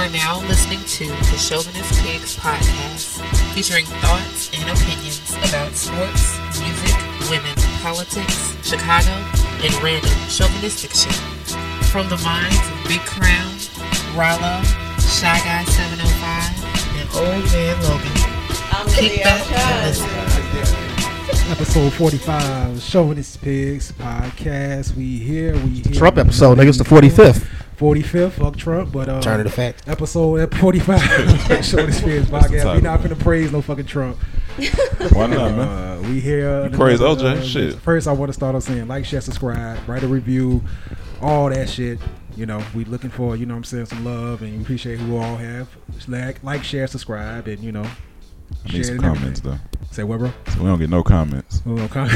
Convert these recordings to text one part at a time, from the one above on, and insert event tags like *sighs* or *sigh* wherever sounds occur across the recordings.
are now listening to the Chauvinist Pigs podcast, featuring thoughts and opinions about sports, music, women, politics, Chicago, and random chauvinistic shit. From the minds of Big Crown, Rollo, Shy Guy 705, and Old Man Logan. Kick back and listen. Episode 45, Chauvinist Pigs podcast. We here, we here. Trump episode, nigga. It's the 45th. 45th, fuck Trump, but uh, Turn of the fact. episode at 45, Chauvinist Pigs podcast. We not finna praise no fucking Trump. *laughs* Why not, man? Uh, we here. You praise another, OJ? uh, Shit. First, I want to start off saying like, share, subscribe, write a review, all that shit. You know, we looking for, you know what I'm saying, some love and appreciate who we all have. Like, like, share, subscribe, and, you know, I need some comments everything. though. Say what, bro? So we don't get no comments. We, don't *laughs* *laughs* comment.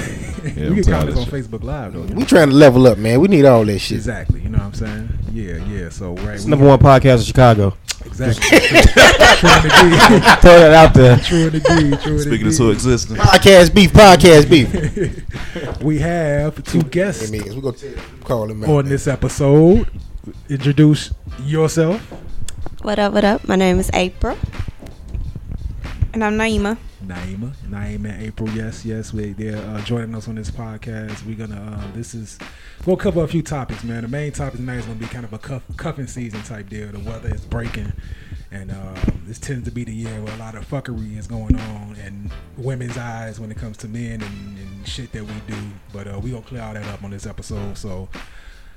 Yeah, we get comments on shit. Facebook Live, though. We trying to level up, man. We need all that shit. Exactly. You know what I'm saying? Yeah, yeah. So right. It's we- number one podcast in Chicago. Exactly. *laughs* true, true. Throw that out there. True indeed. True Speaking indeed. into existence. Podcast beef. Podcast beef. we have two guests We're gonna call him on this episode. Introduce yourself. What up, what up? My name is April. And I'm Naima. Naima, Naima and April, yes, yes, we they're uh, joining us on this podcast. We're gonna, uh, this is, we'll cover a few topics, man. The main topic tonight is gonna be kind of a cuff, cuffing season type deal. The weather is breaking, and uh, this tends to be the year where a lot of fuckery is going on in women's eyes when it comes to men and, and shit that we do. But uh, we gonna clear all that up on this episode. So,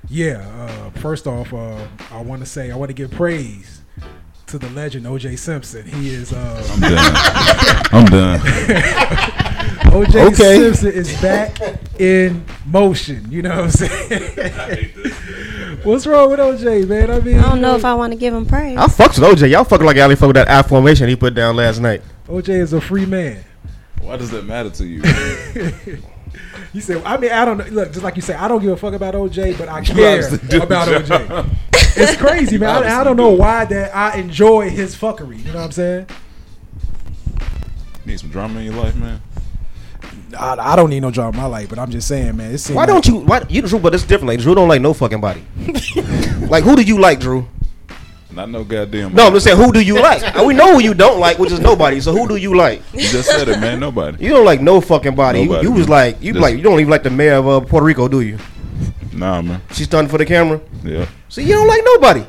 yeah, uh, first off, uh, I want to say I want to give praise to the legend OJ Simpson. He is. Uh, I'm done. I'm done. *laughs* OJ Okay. Simpson is back in motion. You know what I'm saying? *laughs* What's wrong with OJ, man? I mean, I don't know if I want to give him praise. I fucks with OJ. Y'all fucking like Alley fuck with that I formation he put down last night. OJ is a free man. Why does that matter to you? *laughs* You said, I mean, I don't know. Look, just like you say, I don't give a fuck about OJ, but I You care about OJ. It's crazy, man. I, I don't know why that I enjoy his fuckery. You know what I'm saying? Need some drama in your life, man. I, I don't need no drama in my life, but I'm just saying, man. It seems Why like- don't you? Why you Drew? But it's different. Like Drew don't like no fucking body. *laughs* like who do you like, Drew? Not no goddamn. No, I'm just saying who do you *laughs* like? And we know who you don't like, which is nobody. So who do you like? You just said it, man. Nobody. You don't like no fucking body. You, Nobody, you was like you Just- like you don't even like the mayor of uh, Puerto Rico, do you? Nah, man. She's stunned for the camera. Yeah. See, you don't like nobody.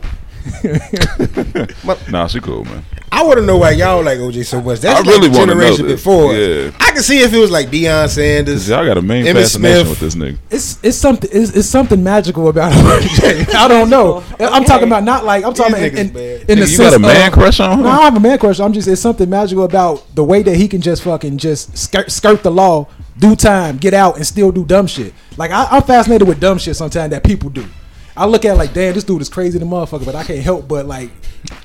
*laughs* but Nah, she cool, man. I want to know why y'all like OJ so much. That's I like really the wanna know generation this. before. Yeah. I can see if it was like Deion Sanders. Y'all got a main Emmitt fascination Smith. with this nigga. It's it's something it's, it's something magical about *laughs* OJ. I don't know. I'm talking about not like I'm talking about in, in, in the Nigga, you sense got a man of, crush on her? No, I don't have a man crush. I'm just it's something magical about the way that he can just fucking just skirt, skirt the law, do time, get out, and still do dumb shit. Like I, I'm fascinated with dumb shit sometimes that people do. I look at it like, damn, this dude is crazy, the motherfucker, but I can't help but like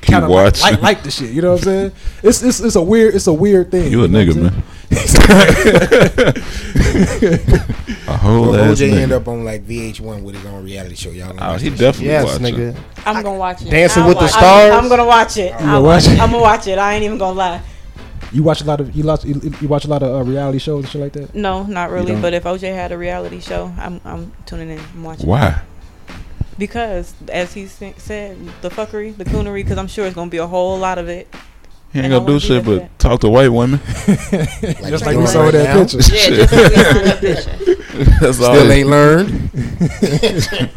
kind of like, watching. like like the shit. You know what I'm saying? It's it's it's a weird it's a weird thing. You a know nigga, I'm man. *laughs* A whole Well, ass OJ nigga. end up on like VH1 with his own reality show. Y'all know Oh, this he shit. definitely Yes, watching. nigga. I'm gonna watch it. Dancing I'll with the watch it. Stars? I'm, I'm gonna watch it. gonna I'll watch watch it? it. I'm gonna watch it. I ain't even gonna lie. You watch a lot of you watch you, you watch a lot of uh, reality shows and shit like that. No, not really. But if OJ had a reality show, I'm I'm tuning in. I'm watching. Why? Because as he said, the fuckery, the coonery. Because I'm sure it's gonna be a whole lot of it. He ain't gonna do shit but that. talk to white women. Like Just like we saw right that picture. Yeah, just like we saw that *laughs* picture. That's all. Still ain't learned. *laughs*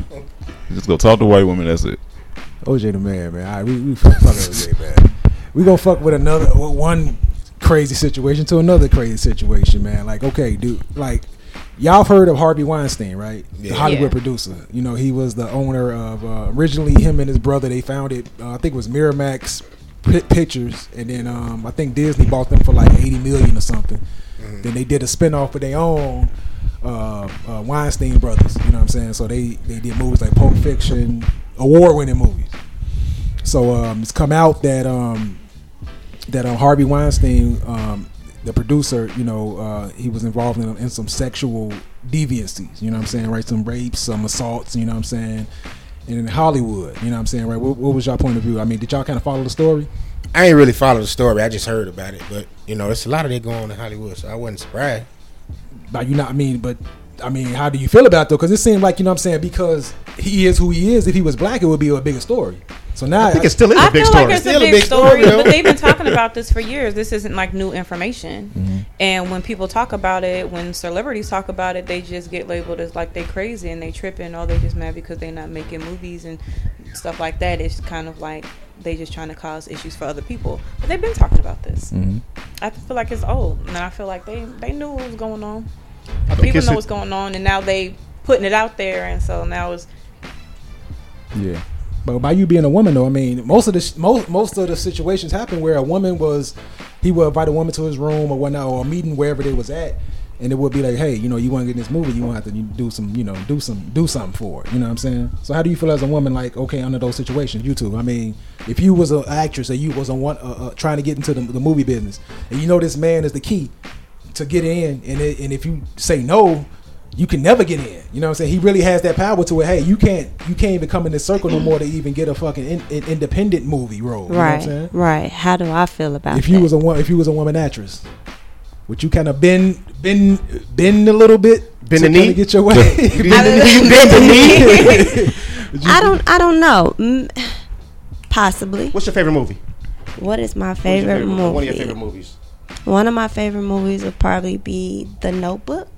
Just go talk to white women. That's it. OJ the man, man. All right, we we fuck fuck OJ, man. We gonna fuck with another with one crazy situation to another crazy situation, man. Like, okay, dude, like y'all have heard of Harvey Weinstein, right? The Hollywood Yeah. producer. You know, he was the owner of uh, originally him and his brother. They founded, uh, I think it was Miramax Pi- Pictures, and then um, I think Disney bought them for like eighty million or something. Then they did a spinoff of their own. Uh, uh, Weinstein brothers, you know what I'm saying? So they they did movies like Pulp Fiction, award-winning movies. So um, it's come out that um, that um, Harvey Weinstein, um, the producer, you know, uh, he was involved in, in some sexual deviancies. You know what I'm saying? Right, some rapes, some assaults. You know what I'm saying? And in Hollywood, you know what I'm saying? Right. What, what was y'all point of view? I mean, did y'all kind of follow the story? I ain't really followed the story. I just heard about it. But you know, it's a lot of that going on in Hollywood, so I wasn't surprised. Like you know, I mean, but I mean, how do you feel about it though? Because it seemed like you know what I'm saying because he is who he is. If he was black, it would be a bigger story. So now I think it still is I a big feel story. like it's Still a a big, big story, story, but they've been talking *laughs* about this for years. This isn't like new information. Mm-hmm. And when people talk about it, when celebrities talk about it, they just get labeled as like they crazy and they tripping. Oh, they just mad because they're not making movies and stuff like that. It's kind of like they just trying to cause issues for other people. But they've been talking about this. Mm-hmm. I feel like it's old, and I feel like they they knew what was going on. People know what's going on, and now they putting it out there, and so now it's Yeah. But by you being a woman, though, I mean, most of the most most of the situations happen where a woman was, he would invite a woman to his room or whatnot, or a meeting wherever they was at, and it would be like, hey, you know, you want to get in this movie, you want to have to do some, you know, do some, do something for it. You know what I'm saying? So how do you feel as a woman, like, okay, under those situations, you two? I mean, if you was an actress or you was on one, uh, uh, trying to get into the, the movie business, and you know this man is the key to get in, and it, and if you say no, you can never get in. You know what I'm saying? He really has that power to it. Hey, you can't you can't even come in this circle no more to even get a fucking in, in- independent movie role. You know what I'm Right, saying? right. How do I feel about If you that? was a if you was a woman actress, would you kind of bend bend bend a little bit Bend to the kinda knee? get your way? You *laughs* bend the knee. I don't. *laughs* *laughs* I don't know. Mm, Possibly. What's your favorite movie? What is my What's your favorite, movie? One of your favorite movies. One of my favorite movies would probably be The Notebook.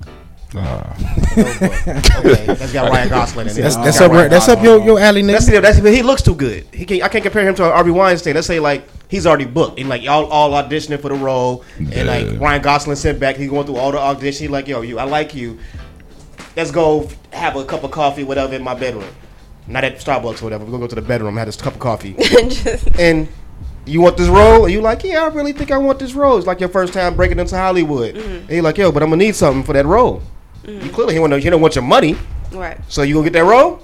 Ah, okay, that's got Ryan Gosling in it. That's It's that's up Ryan right- that's up Gosling. your your alley, nigga. the, that's he looks too good. He can I can't compare him to Harvey Weinstein. Let's say like he's already booked and like y'all all auditioning for the role and Yeah. like Ryan Gosling sent back. He's going through all the auditions. He like yo you I like you. Let's go have a cup of coffee whatever in my bedroom. Not at Starbucks or whatever. We're gonna go to the bedroom and have this cup of coffee *laughs* and. You want this role? And you like, yeah, I really think I want this role. It's like your first time breaking into Hollywood. Mm-hmm. And you're like, yo, but I'm gonna need something for that role. Mm-hmm. You clearly he want you don't want your money, Right. so you gonna get that role?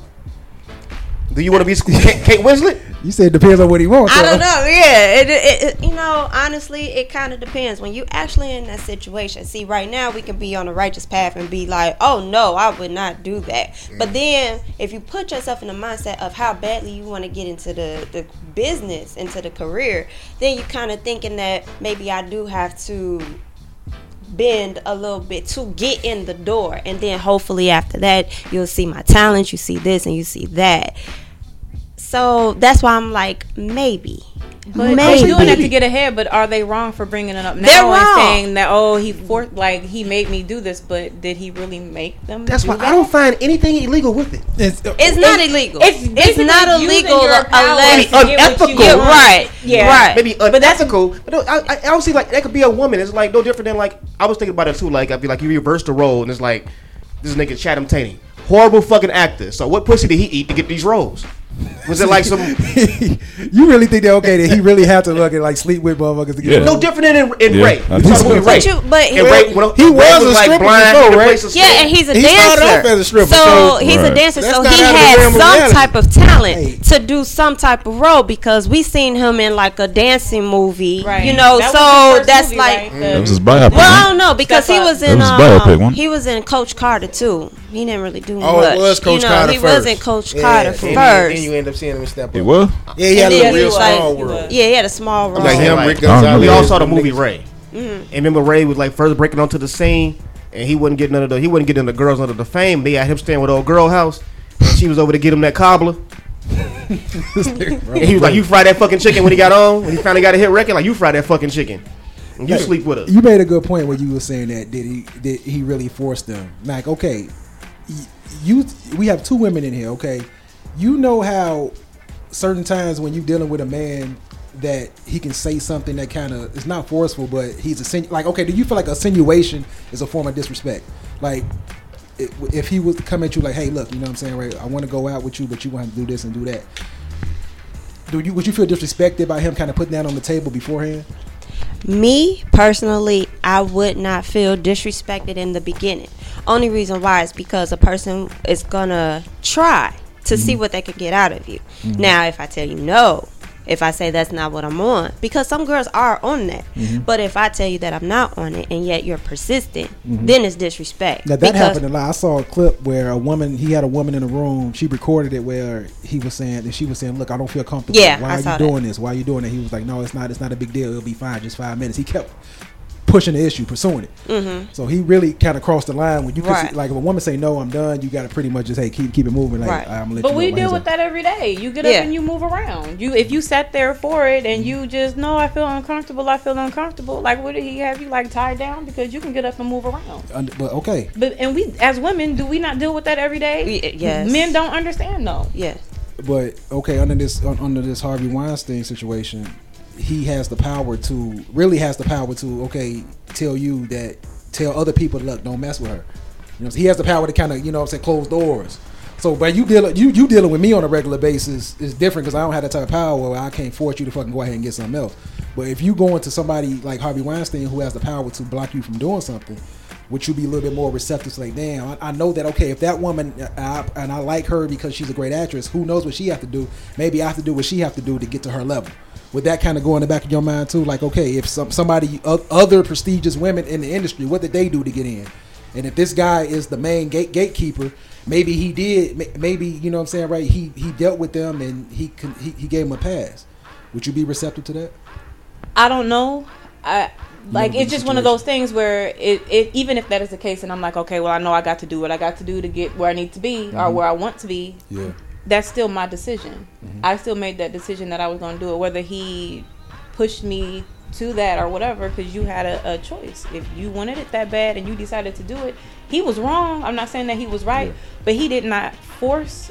Do you want to be Kate, Kate Winslet? you said it depends on what he wants. I though. don't know. Yeah, it, it, it, you know, honestly, it kind of depends. When you actually in that situation, see, right now we can be on the righteous path and be like, "Oh no, I would not do that." But mm. then, if you put yourself in the mindset of how badly you want to get into the the business, into the career, then you kind of thinking that maybe I do have to bend a little bit to get in the door and then hopefully after that you'll see my talent you see this and you see that so that's why i'm like maybe But maybe they doing that to get ahead. But are they wrong for bringing it up now They're and wrong. saying that oh he for like he made me do this, but did he really make them? That's do why that? I don't find anything illegal with it. It's, uh, it's not illegal It's it's, not illegal your power unless to get what you unethical. right Yeah. right Maybe unethical, but no, I, I, I don't see like that could be a woman. It's like no different than like I was thinking about it too. Like I'd be like you reverse the role, and it's like this nigga Channing Tatum, horrible fucking actor. So what pussy did he eat to get these roles? Was it like some *laughs* you really think that okay that he really had to look at like sleep with motherfuckers to get Yeah. no different than in, in Yeah, Ray? You think saw the so. movie Ray. but you but he, And Ray, when, He Ray was a stripper before, and Ray. replaced a yeah, and he's a He dancer. started off as a stripper, so, so- he's a dancer, That's so he out of the had some reality. type of talent Hey. to do some type of role because we seen him in like a dancing movie, Right. you know. That so that's movie, like, right? that was his biopic. well, I don't know because he was in um, biopic, wasn't it? he was in Coach Carter too. He didn't really do Oh, much. it was Coach you know, Carter He was in Coach Carter first. Then you end up seeing him in Step Up. He was. Yeah, he had a And little then he real small like- world. yeah, he had a small role. Like him, Right. Rick Gonzalez. We all saw the movie. Ray. Mm-hmm. And remember Ray was like first breaking onto the scene, and he wasn't getting under the he wasn't getting the girls under the fame. They had him staying with old girl house, and she was over to get him that cobbler. *laughs* and he was like, "You fry that fucking chicken when he got on. When he finally got a hit record, like you fry that fucking chicken. And you Hey, sleep with her." You made a good point when you were saying that did he did he really force them? Like, okay, y- you we have two women in here. Okay, you know how certain times when you're dealing with a man that he can say something that kind of is not forceful, but he's a sin- like. Okay, do you feel like insinuation is a form of disrespect? Like. If he was to come at you like, "Hey, look, you know what I'm saying, right? I want to go out with you, but you want to do this and do that." Do you would you feel disrespected by him kind of putting that on the table beforehand? Me personally, I would not feel disrespected in the beginning. Only reason why is because a person is gonna try to see mm-hmm. what they can get out of you. Mm-hmm. Now, if I tell you no, if I say that's not what I'm on, because some girls are on that, mm-hmm. but if I tell you that I'm not on it and yet you're persistent, then it's disrespect. Now that happened a lot. I saw a clip where a woman, he had a woman in a room. She recorded it where he was saying, and she was saying, "Look, I don't feel comfortable. Yeah, why I are you that. doing this? Why are you doing that?" He was like, "No, it's not. It's not a big deal. It'll be fine. Just five minutes." He kept pushing the issue, pursuing it. So he really kind of crossed the line when you can Mm-hmm. Right. see, like if a woman say no, I'm done. You got to pretty much just hey keep keep it moving. Like Right. I'm gonna let But you we deal with up. that every day. You get Yeah. up and you move around. You if you sat there for it and you just no, I feel uncomfortable. I feel uncomfortable. Like what did he have you like tied down because you can get up and move around. Und- But okay, But and we as women, do we not deal with that every day? We- yes. Men don't understand though. Yes. but okay under this under this Harvey Weinstein situation, he has the power to really has the power to okay tell you that tell other people look don't mess with her. You know, he has the power to kind of you know I'm saying close doors. So, but you dealing you you dealing with me on a regular basis is different because I don't have that type of power where I can't force you to fucking go ahead and get something else. But if you go into somebody like Harvey Weinstein who has the power to block you from doing something, would you be a little bit more receptive to like, damn, I, I know that okay, if that woman uh, I, and I like her because she's a great actress, who knows what she have to do? Maybe I have to do what she have to do to get to her level. Would that kind of go in the back of your mind too? Like, okay, if some somebody other prestigious women in the industry, what did they do to get in? And if this guy is the main gate gatekeeper, maybe he did. Maybe you know what I'm saying, right? He he dealt with them and he he, he gave them a pass. Would you be receptive to that? I don't know. I like it's just one of those things where it, it even if that is the case and I'm like, okay, well I know I got to do what I got to do to get where I need to be or mm-hmm. where I want to be. Yeah. That's still my decision. Mm-hmm. I still made that decision that I was going to do it whether he pushed me to that or whatever because you had a, a choice. If you wanted it that bad and you decided to do it, he was wrong. I'm not saying that he was right, but he did not force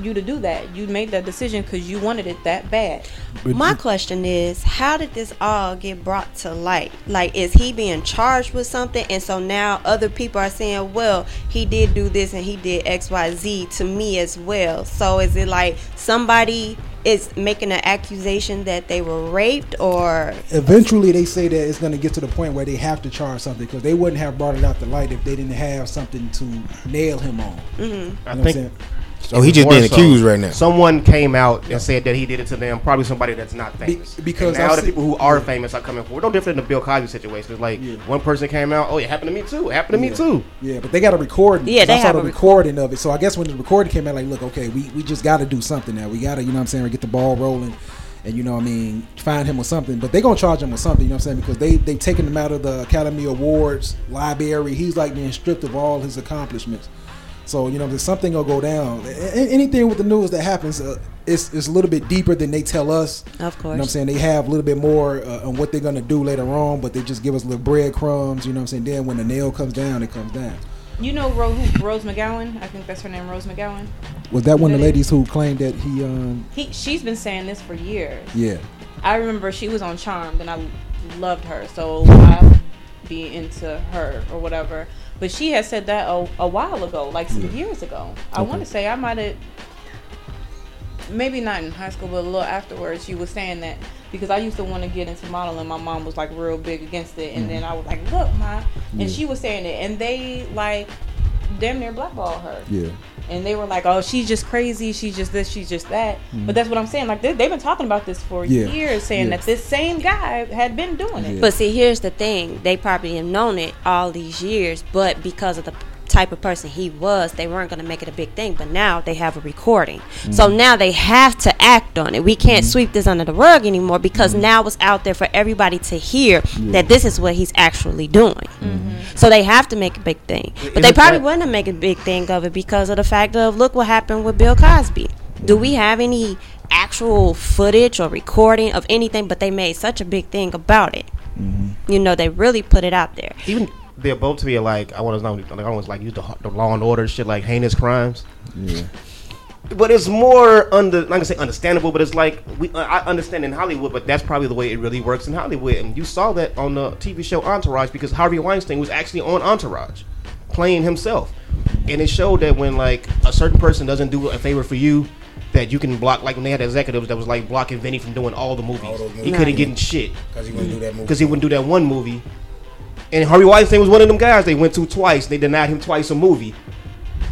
you to do that. You made that decision because you wanted it that bad. But My you- question is, how did this all get brought to light? Like, is he being charged with something, and so now other people are saying, "Well, he did do this and he did X, Y, Z to me as well." So is it like somebody is making an accusation that they were raped, or eventually they say that it's going to get to the point where they have to charge something because they wouldn't have brought it out the light if they didn't have something to nail him on. I You know what I'm think saying? So oh, he just More being so, accused right now. Someone came out and said that he did it to them. Probably somebody that's not famous. because And now I've the seen- people who are famous are coming forward. No different than the Bill Cosby situation. It's like Yeah. one person came out. Oh, it happened to me too. It happened to me too. Yeah, but they got a recording. Yeah, they I saw have the a recording of it. So I guess when the recording came out, like, look, okay, we, we just got to do something now. We got to, you know what I'm saying, get the ball rolling. And you know, what I mean, find him with something, but they're gonna charge him with something. You know what I'm saying? Because they they've taken him out of the Academy Awards library. He's like being stripped of all his accomplishments. So you know, there's something gonna go down. A- a- Anything with the news that happens, uh, it's it's a little bit deeper than they tell us. of course, You know what I'm saying? They have a little bit more uh, on what they're gonna do later on, but they just give us little breadcrumbs. You know what I'm saying? Then when the nail comes down, it comes down. You know Ro- who, Rose McGowan? I think that's her name, Rose McGowan. Was that one of the ladies who claimed that he? um He, she's been saying this for years. Yeah, I remember she was on Charmed, and I loved her, so I'll be into her or whatever. But she had said that a, a while ago, like some years ago. I Okay. want to say I might have, maybe not in high school, but a little afterwards. She was saying that because I used to want to get into modeling. My mom was like real big against it, and then mm-hmm. I was like, "Look, ma," and Yeah. she was saying it, and they like damn near blackball her. yeah. And they were like, "Oh, she's just crazy. She's just this. She's just that." But that's what I'm saying. Like they, they've been talking about this for Mm-hmm. Yeah. years, saying Yeah. that this same guy had been doing it. Yeah. But see, here's the thing: they probably have known it all these years, but because of the type of person he was, they weren't going to make it a big thing. But now they have a recording, so Mm-hmm. now they have to act on it. We can't sweep this under the rug anymore because Mm-hmm. now it's out there for everybody to hear that this is what he's actually doing. Mm-hmm. So they have to make a big thing, but they probably wouldn't make a big thing of it because of the fact of look what happened with Bill Cosby. Do we have any actual footage or recording of anything? But they made such a big thing about it. You know, they really put it out there. Even they're both to be like I want to know. Like I always like use the, the law and order shit like heinous crimes. Yeah. But it's more under, not gonna say understandable, but it's like we uh, I understand in Hollywood, but that's probably the way it really works in Hollywood. And you saw that on the TV show Entourage because Harvey Weinstein was actually on Entourage, playing himself, and it showed that when like a certain person doesn't do a favor for you, that you can block. Like when they had executives that was like blocking Vinny from doing all the movies, All those he couldn't get in shit Because he wouldn't do that movie. because he wouldn't do that one movie. And Harvey Weinstein was one of them guys they went to twice. They denied him twice a movie,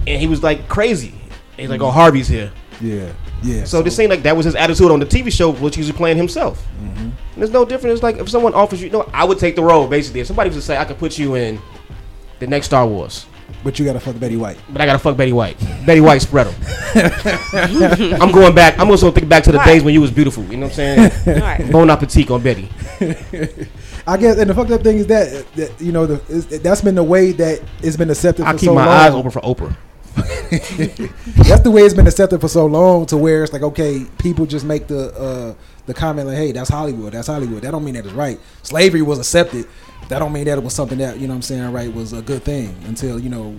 and he was like crazy. He's like, "Oh, Harvey's here." Yeah. Yeah. So this seemed like that was his attitude on the TV show, which he was playing himself. Mm-hmm. And there's no difference. It's like if someone offers you, you know, I would take the role basically. If somebody was to say, I could put you in the next Star Wars, But you gotta fuck Betty White. but I gotta fuck Betty White. Betty White spread 'em. *laughs* I'm going back. I'm also thinking back to the Right. days when you was beautiful. You know what I'm saying? All right. Bon appetit on Betty. *laughs* I guess, and the fucked up thing is that, that you know, the, that's been the way that it's been accepted. I keep so my long. eyes open for Oprah. *laughs* That's the way it's been accepted for so long, to where it's like, okay, people just make the uh, the comment like, "Hey, that's Hollywood. That's Hollywood." That don't mean that it's right. Slavery was accepted. That don't mean that it was something that you know what I'm saying right was a good thing until you know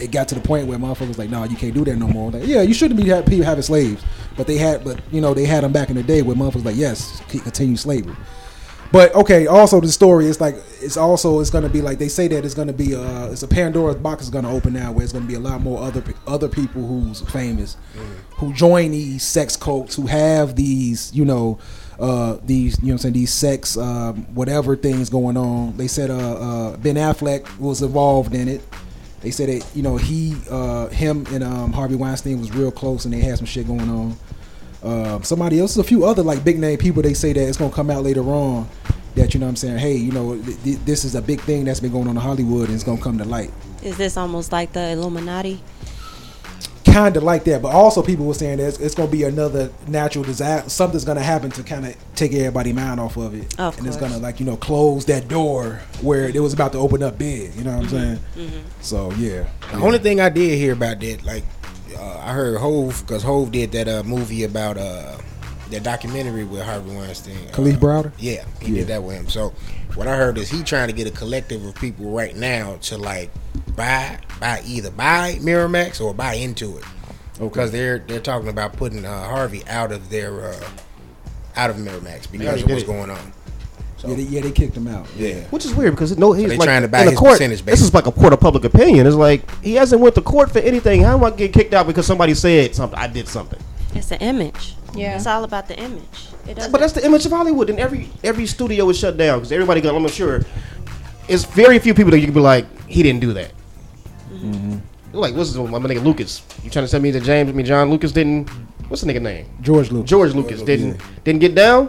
it got to the point where motherfuckers was like, "No, you can't do that no more." Like, yeah, you shouldn't be people having slaves, but they had, but you know they had them back in the day where motherfuckers like, yes, continue slavery. But okay, also the story is like it's also it's gonna be like they say that it's gonna be uh it's a Pandora's box is gonna open now where it's gonna be a lot more other other people who's famous who join these sex cults who have these you know uh these you know what I'm saying these sex um, whatever things going on. They said uh, uh Ben Affleck was involved in it. They said that you know he uh him and um Harvey Weinstein was real close and they had some shit going on. Um, somebody else, a few other like big name people, they say that it's gonna come out later on that you know what I'm saying. Hey, you know th- th- this is a big thing that's been going on in Hollywood and it's gonna come to light. Is this almost like the Illuminati? Kind of like that, but also people were saying that it's, it's gonna be another natural disaster. Something's gonna happen to kind of take everybody mind off of it, Of and it's gonna like you know close that door where it was about to open up big. You know what I'm saying? So yeah, The only thing I did hear about that, like, uh, I heard Hove because Hove did that uh, movie about uh, that documentary with Harvey Weinstein. Kalief uh, Browder? Yeah, he Yeah. did that with him. So what I heard is he trying to get a collective of people right now to like buy, buy either buy Miramax or buy into it. Because they're they're talking about putting uh, Harvey out of their uh, out of Miramax because of what's it. going on. So yeah, they, yeah, they kicked him out. yeah. Which is weird because no, he's they like trying to buy in the his court. percentage, This is like a court of public opinion. It's like he hasn't went to court for anything. How am I getting kicked out because somebody said something? I did something. It's the image. Yeah. It's all about the image. It. But that's the image of Hollywood, and every every studio is shut down because everybody got. I'm sure it's very few people that you can be like, he didn't do that. Mm-hmm. Like, what's his, my nigga Lucas? You trying to tell me that James, I mean John Lucas didn't? What's the nigga name? George Lucas. George Lucas didn't didn't get down.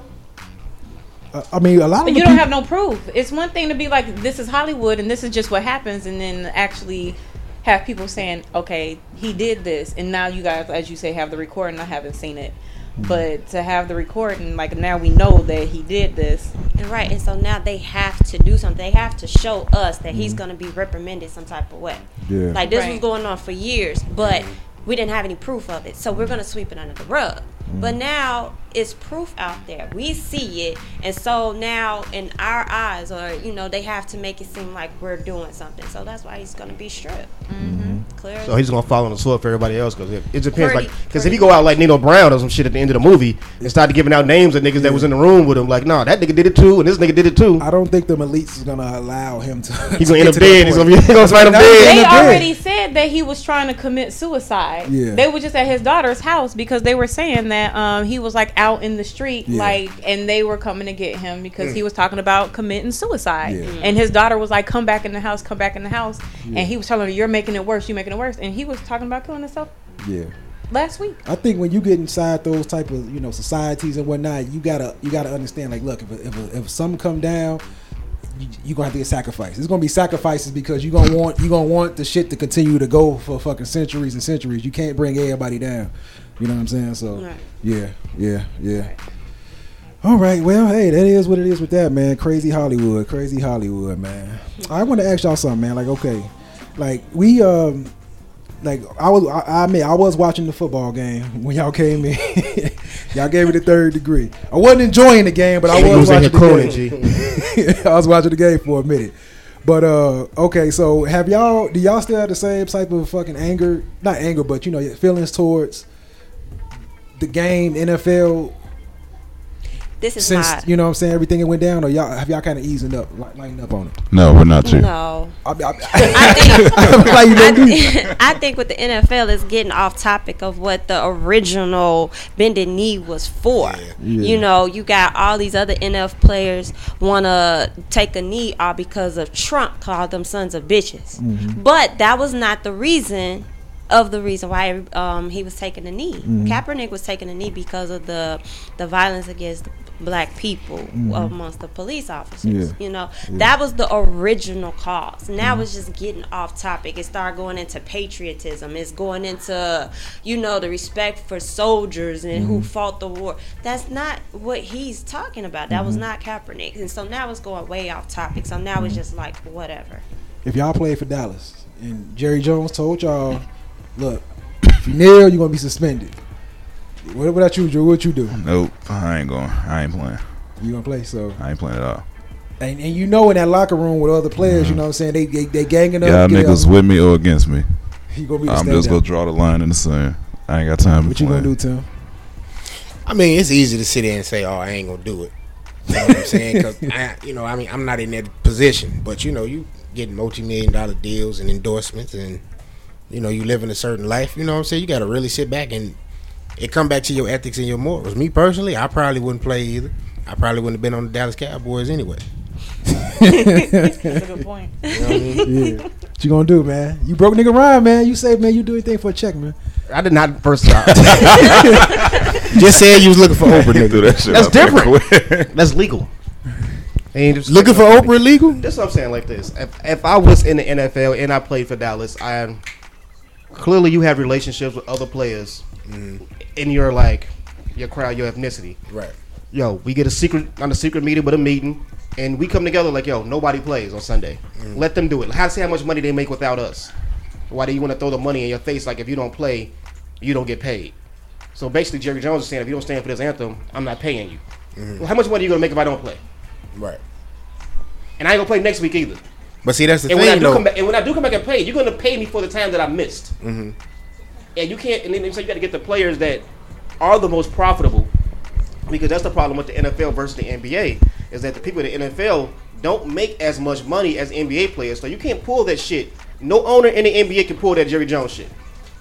I mean, a lot of But the you don't peop- have no proof. It's one thing to be like, this is Hollywood and this is just what happens, and then actually have people saying, okay, he did this, and now you guys, as you say, have the recording. I haven't seen it, Mm-hmm. but to have the recording, like now we know that he did this. And right, and so now they have to do something. They have to show us that Mm-hmm. he's going to be reprimanded some type of way. Yeah. Like this was going on for years, but we didn't have any proof of it. So we're going to sweep it under the rug. Mm-hmm. But now it's proof out there. We see it, and so now in our eyes, or you know, they have to make it seem like we're doing something. So that's why he's going to be stripped. Mm-hmm. Clear. So he's gonna fall on the sword for everybody else because it, it depends. Pretty- like, because if pretty he go out like Nino Brown or some shit at the end of the movie and started giving out names of niggas that was in the room with him, like, nah, that nigga did it too, and this nigga did it too. I don't think the elites is gonna allow him to. *laughs* He's gonna end up dead. He's gonna be fight him *laughs* Now, dead. They end dead. already said that he was trying to commit suicide. Yeah. They were just at his daughter's house because they were saying that um, he was like out in the street, Yeah. like, and they were coming to get him because he was talking about committing suicide. Yeah. And his daughter was like, "Come back in the house, come back in the house," and he was telling her, "You're making it worse. You're making it worse." And he was talking about killing himself Yeah. last week. I think when you get inside those type of you know societies and whatnot, you gotta you gotta understand like, look, if if, if some come down, you, you gonna have to get sacrificed. It's gonna be sacrifices because you're gonna want you gonna want the shit to continue to go for fucking centuries and centuries. You can't bring everybody down. You know what I'm saying? So Right. yeah, yeah, yeah. All right, well, hey, that is what it is with that, man. Crazy Hollywood, crazy Hollywood, man. I want to ask y'all something, man. Like, okay, like we um like I was I, I admit I was watching the football game *laughs* when y'all came in. *laughs* y'all gave me the third degree. I wasn't enjoying the game, but I was was watching the crooning, game. G. *laughs* I was watching the game for a minute. But uh okay, so have y'all do y'all still have the same type of fucking anger? Not anger, but you know, your feelings towards the game, NFL this is since not. you know what I'm saying everything that went down or y'all have y'all kind of easing up, li- lighting up on it? No, we're not you. No. I, I, I *laughs* think I'm *laughs* like, you I, don't do- thi- *laughs* I think with the NFL is getting off topic of what the original bended knee was for. Yeah. You know, you got all these other NFL players want to take a knee all because of Trump called them sons of bitches. Mm-hmm. But that was not the reason of the reason why um, he was taking a knee. Mm-hmm. Kaepernick was taking a knee because of the the violence against black people amongst the police officers. Mm-hmm. Yeah. You know, that was the original cause. Now it's just getting off topic. It started going into patriotism. It's going into, you know, the respect for soldiers and who fought the war. That's not what he's talking about. That was not Kaepernick. And so now it's going way off topic. So now it's just like whatever. If y'all played for Dallas and Jerry Jones told y'all, *laughs* look, if you nail, you're gonna be suspended. What about you, Drew? What you do? Nope. I ain't going. I ain't playing. You gonna play? So I ain't playing at all. and, and you know in that locker room with other players, you mm-hmm. know what I'm saying? They they, they ganging up. Y'all niggas up. with me or against me. *laughs* You gonna be I'm just standout. gonna draw the line in the sand. I ain't got time for it. What to you play. gonna do, Tim? I mean, it's easy to sit there and say, "Oh, I ain't gonna do it." You know what I'm saying? Because *laughs* I, you know, I mean, I'm not in that position, but you know, you getting multi-million dollar deals and endorsements, and you know, you living a certain life. You know what I'm saying? You got to really sit back and it come back to your ethics and your morals. Me personally, I probably wouldn't play either. I probably wouldn't have been on the Dallas Cowboys anyway. That's a good point. *laughs* You know what I mean? Yeah. What you gonna do, man? You broke nigga Ryan, man. You say, man, you do anything for a check, man. I did not first time. *laughs* Just said you was looking for Oprah, *laughs* nigga. that shit That's different. That's legal. Ain't just- Looking for Oprah legal? This is what I'm saying. Like this, if, if I was in the NFL and I played for Dallas, I clearly you have relationships with other players mm-hmm. in your like your crowd, your ethnicity. Right. Yo, we get a secret on a secret meeting with a meeting, and we come together like, yo, nobody plays on Sunday. Mm. Let them do it. How to see how much money they make without us? Why do you want to throw the money in your face? Like if you don't play, you don't get paid. So basically, Jerry Jones is saying, if you don't stand for this anthem, I'm not paying you. Well, how much money are you gonna make if I don't play? Right. And I ain't gonna play next week either. But see, that's the And when I thing, do though. come back, and when I do come back and play, you're gonna pay me for the time that I missed. Mm-hmm. And you can't. And then so you got to get the players that are the most profitable, because that's the problem with the NFL versus the NBA is that the people in the NFL don't make as much money as NBA players. So you can't pull that shit. No owner in the NBA can pull that Jerry Jones shit.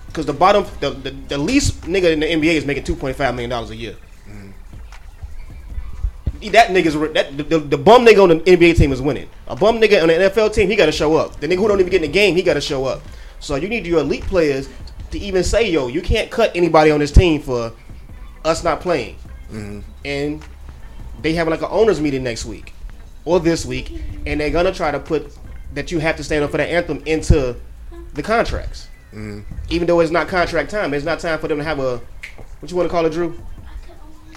Because the bottom, the, the the least nigga in the NBA is making two point five million dollars a year. That nigga's that the, the, the bum nigga on the NBA team is winning. A bum nigga on the NFL team, he got to show up. The nigga who don't even get in the game, he got to show up. So you need your elite players to even say, yo, you can't cut anybody on this team for us not playing. Mm-hmm. And they have like an owners meeting next week or this week, and they're gonna try to put that you have to stand up for the anthem into the contracts. Mm-hmm. Even though it's not contract time, it's not time for them to have a what you want to call it, Drew?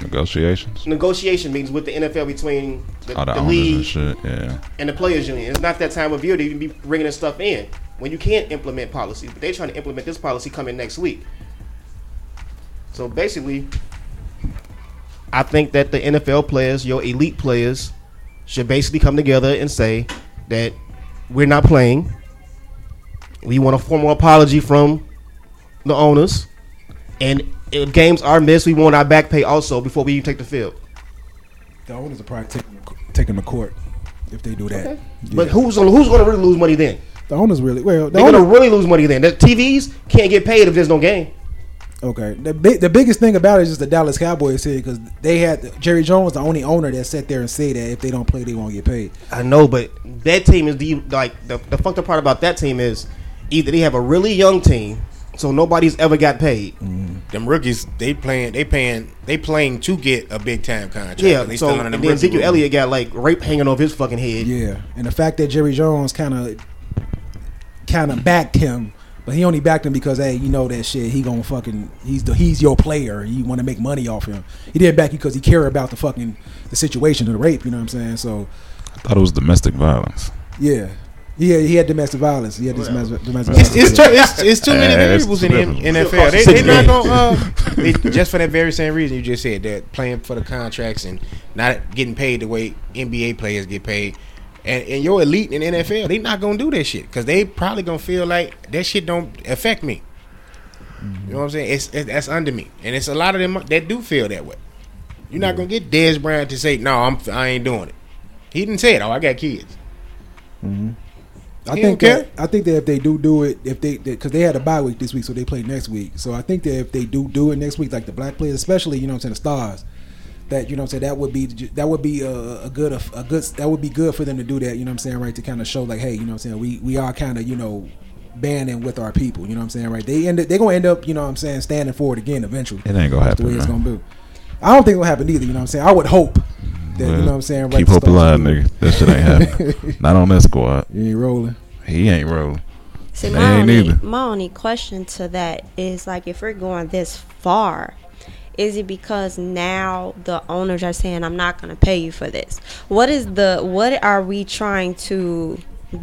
Negotiations. Negotiation meetings with the NFL between the, All the, the owners league and shit. Yeah. and the players union. It's not that time of year to even be bringing this stuff in when you can't implement policies. But they're trying to implement this policy coming next week. So basically, I think that the NFL players, your elite players, should basically come together and say that we're not playing. We want a formal apology from the owners, and if games are missed, we want our back pay also before we even take the field. The owners are probably taking taking the court if they do that. Yeah. But who's who's going to really lose money then? the owners really well. The They're gonna really lose money then. The TVs can't get paid if there's no game. okay. The big, the biggest thing about it is just the Dallas Cowboys here because they had Jerry Jones, the only owner that sat there and said that if they don't play, they won't get paid. I know, but that team is the like the, the fucked up part about that team is either they have a really young team, so nobody's ever got paid. Them rookies, they playing, they paying, they playing to get a big time contract. Yeah, They so still under and them then rookie Ezekiel. Elliott got like rape hanging off his fucking head. Yeah, and the fact that Jerry Jones kind of kind of backed him, but he only backed him because hey, you know that shit. He gonna fucking he's the he's your player. You want to make money off him. He didn't back you because he care about the fucking the situation of the rape. You know what I'm saying? So I thought it was domestic violence. yeah, yeah, he had domestic violence. He had domestic, domestic violence. it's, too, it's, it's too many Yeah, it's variables in the NFL. They, cost they not gonna uh, *laughs* they, just for that very same reason you just said that playing for the contracts and not getting paid the way NBA players get paid. And, and your elite in NFL, they not gonna do that shit because they probably gonna feel like that shit don't affect me. You know what I'm saying? It's, it's that's under me, and it's a lot of them that do feel that way. You're not gonna get Dez Bryant to say, "No, I'm I ain't doing it." He didn't say it. Oh, I got kids. I He think that, I think that if they do do it, if they because they had a bye week this week, so they play next week. So I think that if they do do it next week, like the black players, especially you know what I'm saying the stars, that you know what I'm saying that would be that would be a, a good a good that would be good for them to do that. You know what I'm saying right to kind of show like hey you know what I'm saying we we are kind of you know banding with our people. You know what I'm saying right they end they're gonna end up you know what I'm saying standing for it again eventually. It ain't gonna That's the way happen, it's gonna be. I don't think it'll happen either. You know what I'm saying I would hope. That, you know what I'm saying? Right Keep to hope alive, nigga. That shit ain't happening. *laughs* Not on that squad. You ain't rolling. He ain't rolling. See, They my ain't only, either. my only question to that is like, if we're going this far, is it because now the owners are saying, "I'm not going to pay you for this"? What is the what are we trying to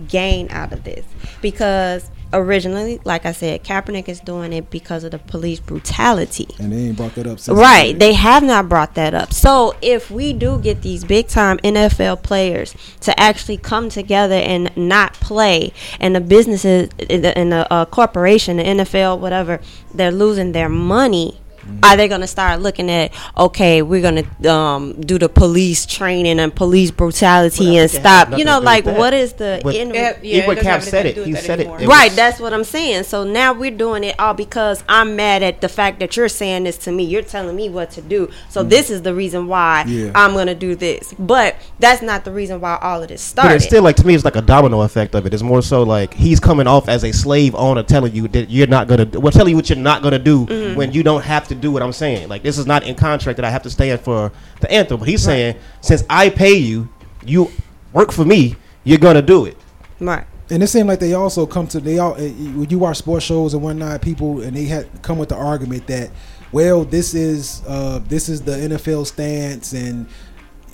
gain out of this? Because originally, like I said, Kaepernick is doing it because of the police brutality. And they ain't brought that up since. Right, they have not brought that up. So if we do get these big time NFL players to actually come together and not play, and the businesses and the uh, corporation, the NFL, whatever, they're losing their money. Are they going to start looking at okay? We're going to um, do the police training and police brutality Well, and think it has stop. You know, like what is the But- end? Yeah, Even Cap have said it, he said it. anymore. It was- Right, that's what I'm saying. So now we're doing it all because I'm mad at the fact that you're saying this to me. You're telling me what to do. So this is the reason why Yeah. I'm gonna do this. But that's not the reason why all of this started. But it's still like to me, it's like a domino effect of it. It's more so like he's coming off as a slave owner, telling you that you're not gonna, well, telling you what you're not gonna do Mm-hmm. when you don't have to do what I'm saying. Like this is not in contract that I have to stand for the anthem. But he's saying since I pay you, you work for me, you're gonna do it. right. And it seemed like they also come to they all eh, when you watch sports shows and whatnot, people and they had come with the argument that, well, this is uh, this is the NFL stance, and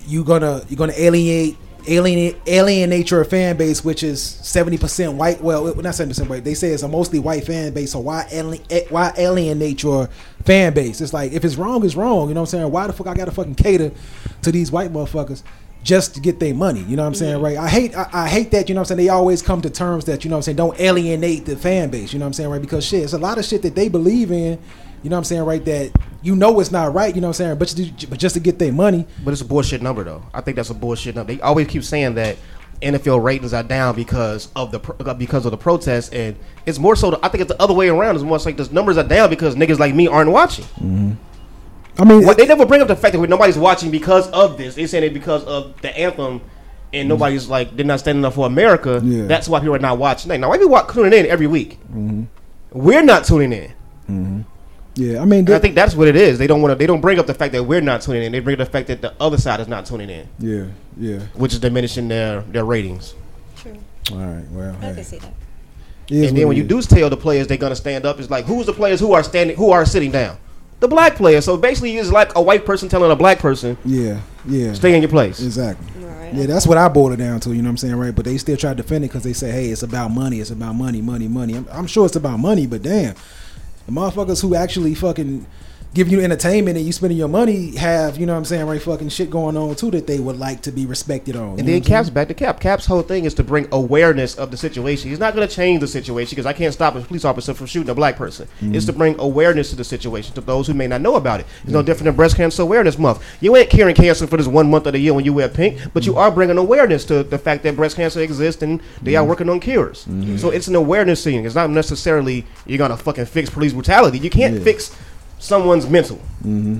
you gonna you're gonna alienate alienate alienate your fan base, which is seventy percent white. Well, not seventy percent white. They say it's a mostly white fan base. So why ali- eh, why alienate your fan base? It's like if it's wrong, it's wrong. You know what I'm saying? Why the fuck I gotta fucking cater to these white motherfuckers? Just to get their money, you know what I'm saying, right? I hate, I, I hate that, you know what I'm saying. They always come to terms that, you know what I'm saying, don't alienate the fan base, you know what I'm saying, right? Because shit, it's a lot of shit that they believe in, you know what I'm saying, right? That you know it's not right, you know what I'm saying, but just, but just to get their money, But it's a bullshit number though. I think that's a bullshit number. They always keep saying that NFL ratings are down because of the because of the protests, and it's more so. The, I think it's the other way around. It's more like the numbers are down because niggas like me aren't watching. Mm-hmm. I mean, What, they never bring up the fact that nobody's watching because of this. They saying it because of the anthem, and mm-hmm. nobody's like they're not standing up for America. Yeah. That's why people are not watching. Now, why people tuning in every week? Mm-hmm. We're not tuning in. Yeah, I mean, And I think that's what it is. They don't want to. They don't bring up the fact that we're not tuning in. They bring up the fact that the other side is not tuning in, yeah, yeah. which is diminishing their their ratings. True. All right, well, I hey, can see that. it is and then when you is. do tell the players they're gonna stand up, it's like who's the players who are standing, who are sitting down? The black players. So basically, it's like a white person telling a black person, yeah, yeah, "Stay in your place." exactly. Right. Yeah, that's what I boiled it down to. You know what I'm saying, right? But they still try to defend it because they say, "Hey, it's about money. It's about money, money, money." I'm, I'm sure it's about money, but damn, the motherfuckers who actually fucking give you entertainment and you spending your money have, you know what I'm saying, right? Fucking shit going on too that they would like to be respected on. And then Cap's back to Cap. Cap's whole thing is to bring awareness of the situation. He's not going to change the situation because I can't stop a police officer from shooting a black person. Mm-hmm. It's to bring awareness to the situation to those who may not know about it. It's no different than Breast Cancer Awareness Month. You ain't curing cancer for this one month of the year when you wear pink, but you mm-hmm. are bringing awareness to the fact that breast cancer exists and they are mm-hmm. working on cures. So it's an awareness thing. It's not necessarily you're going to fucking fix police brutality. You can't Yeah. fix someone's mental. Mm-hmm.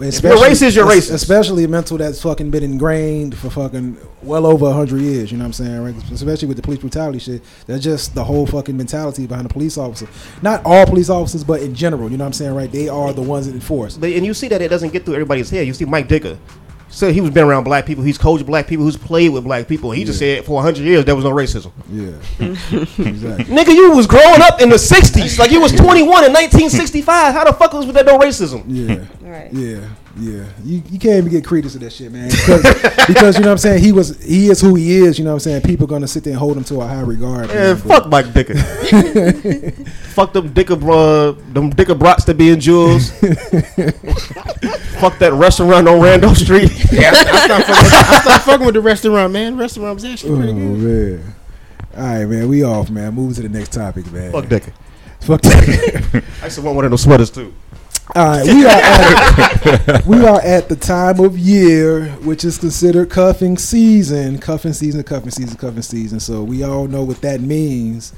Especially, racist, you're racist. Especially mental that's fucking been ingrained for fucking well over hundred years. You know what I'm saying, right? Especially with the police brutality shit. That's just the whole fucking mentality behind the police officer. Not all police officers, but in general. You know what I'm saying, right? They are the ones that enforce. But and you see that it doesn't get through everybody's head. You see Mike Ditka. So he was been around black people. He's coached black people. Who's played with black people. He just said for hundred years there was no racism. Yeah, *laughs* exactly. Nigga, you was growing up in the *laughs* '60s. Like you was 21 in 1965. How the fuck was there no racism? Yeah, Right. yeah, yeah. You you can't even get credence to that shit, man. Because, *laughs* because you know what I'm saying. He was he is who he is. You know what I'm saying. People gonna sit there and hold him to a high regard. Man, man, but- fuck Mike Ditka. *laughs* fuck them Ditka, bro, them Ditka brats to be in jewels. *laughs* fuck that restaurant on Randolph Street. Yeah, I, I, stopped fucking, fucking with the restaurant, man. Restaurant was actually Oh pretty good. man. All right, man. We off, man. Move to the next topic, man. fuck Ditka. Fuck that. I used to want one of those sweaters too. All right, we are at we are at the time of year which is considered cuffing season, cuffing season, cuffing season, cuffing season. So we all know what that means.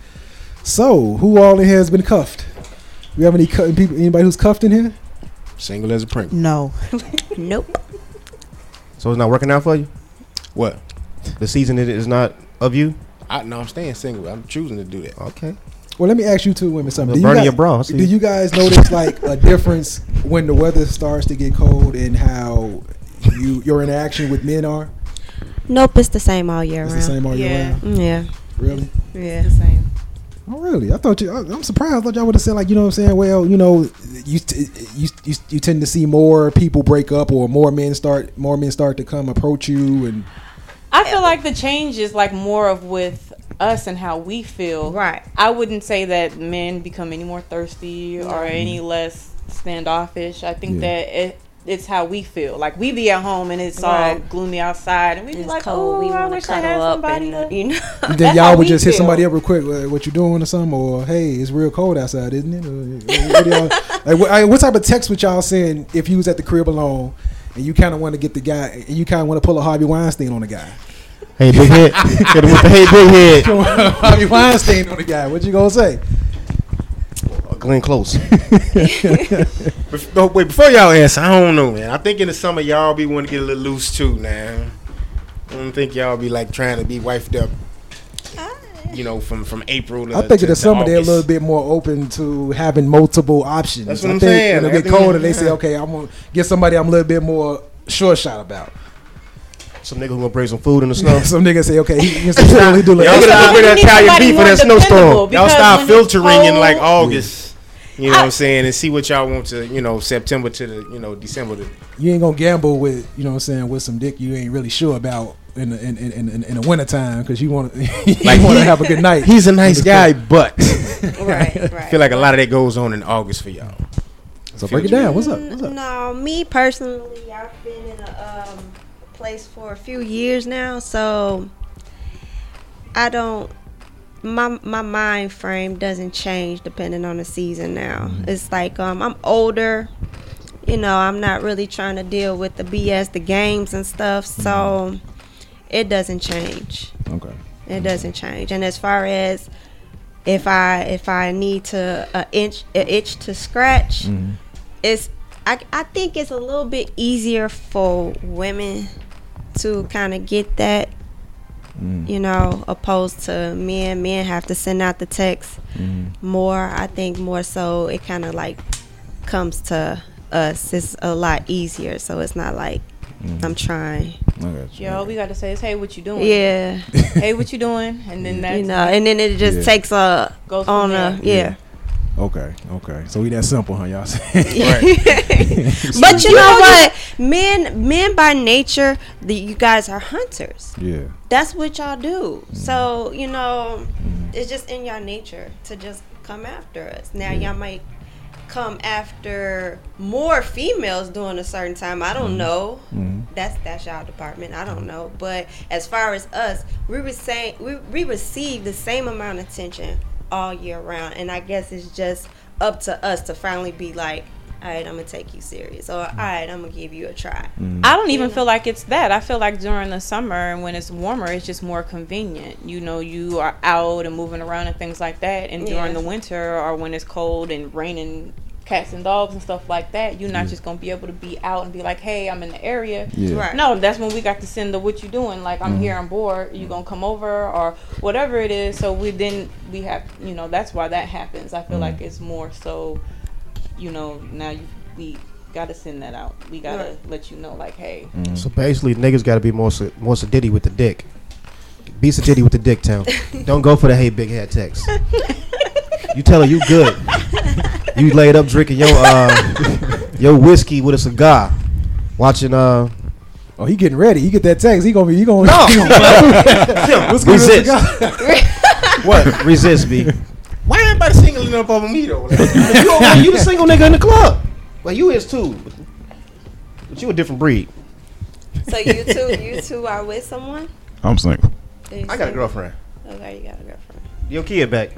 So who all in here has been cuffed? We have any cu- people? Anybody who's cuffed in here? Single as a prank. No. *laughs* Nope. So it's not working out for you. What? The season is- is not of you. I no, I'm staying single. I'm choosing to do that. Okay. Well, let me ask you two women something. Do you, burning guys, your bra, do you guys notice like a difference when the weather starts to get cold and how you you your interaction with men are? Nope, it's the same all year It's round. the same all year Yeah. round. Yeah, Really? yeah. the same. Oh, really? I thought you. I- I'm surprised. I thought y'all would have said like, you know, what I'm saying. Well, you know, you t- you you, you tend to see more people break up, or more men start more men start to come approach you, and I feel like the change is like more of with us and how we feel. Right. I wouldn't say that men become any more thirsty or any less standoffish. I think Yeah. that it, it's how we feel. Like we be at home and it's all gloomy outside, and we be like, cold. "Oh, we I want wish to I had cuddle up, somebody." and to-" you know. *laughs* then y'all would we just hit somebody up real quick. uh, What you doing or something? Or hey, it's real cold outside, isn't it? Or, what, like, what, I- what type of text would y'all send if you was at the crib alone and you kind of want to get the guy, and you kind of want to pull a Harvey Weinstein on the guy? Hey, big head. *laughs* Hit him with the hey, big head. Harvey Weinstein on the guy. What you gonna say? Glenn Close. *laughs* Bef- oh, wait, before y'all answer, I don't know, man. I think in the summer y'all be wanting to get a little loose too, now. I don't think y'all be like trying to be wifed up. You know, from from April to I think to, in the summer they're a little bit more open to having multiple options. That's what I I'm think saying. When it get Everything- colder, they say, okay, I'm gonna get somebody I'm a little bit more sure shot about. Some nigga gonna bring some food in the snow. *laughs* Some niggas say, okay, he, he can really do like Y'all So get a little bit you Italian beef for more that dependable snowstorm. Y'all because start when it's filtering in like cold- August. You know what I'm saying? And see what y'all want to, you know, September to the, you know, December to. you ain't gonna gamble with you know what I'm saying with some dick you ain't really sure about in the, in, in, in, in the wintertime because you want to *laughs* you Like, want to have a good night. He's a nice guy, but *laughs* right, *laughs* I feel like a lot of that goes on in August for y'all. so break it down. What's up? What's up? No, me personally, I've been in a um, place for a few years now, so I don't. My my mind frame doesn't change depending on the season now. It's like um, I'm older. You know, I'm not really trying to deal with the BS, the games and stuff. So it doesn't change. Okay. It doesn't change. And as far as if I if I need to uh, inch a itch to scratch, mm-hmm. it's I I think it's a little bit easier for women to kind of get that. Mm. You know, opposed to men. Men have to send out the text mm-hmm. more. I think more so it kind of like comes to us. It's a lot easier, so it's not like mm-hmm. I'm trying. Yo, we got to say is, "Hey, what you doing?" Yeah. Hey, what you doing? And then *laughs* that's you know, and then it just Yeah. takes a Goes on a there. yeah. Okay. Okay. So we that simple, huh? Y'all *laughs* *laughs* saying? But you know what, men men by nature, the, you guys are hunters. yeah. That's what y'all do. Mm-hmm. So you know, it's just in your nature to just come after us. Now y'all might come after more females during a certain time. I don't mm-hmm. know. Mm-hmm. That's that's y'all department. I don't know. But as far as us, we receive we, we receive the same amount of attention all year round. And I guess it's just up to us to finally be like, all right, I'm gonna take you serious, or mm. all right, I'm gonna give you a try. Mm. I don't even feel like it's that. I feel like during the summer and when it's warmer, it's just more convenient. You know, you are out and moving around and things like that. And during the winter or when it's cold and raining, cats and dogs and stuff like that, you're not just gonna be able to be out and be like, "Hey, I'm in the area." Yeah. Right. No, that's when we got to send the "What you doing?" Like, I'm mm-hmm. here on board. You gonna come over or whatever it is. So we then we have, you know, that's why that happens. I feel mm. like it's more so, you know, now you, we gotta send that out. We gotta Right. let you know, like, hey, So basically, niggas got to be more sa- more sadiddy with the dick. Be sadiddy with the dick, town. *laughs* Don't go for the hey big head text. You tell her you good. You laid up drinking your uh *laughs* your whiskey with a cigar, watching uh Oh, he getting ready. He get that text. He gonna be. He gonna. No. *laughs* he gonna What's resist. what resist me. Why everybody singling up over me though? Like, *laughs* you, over- you the single nigga in the club. Well, you is too, but you a different breed. So you two, you two are with someone? I'm single. I got a single? girlfriend. Okay, you got a girlfriend. Your kid back.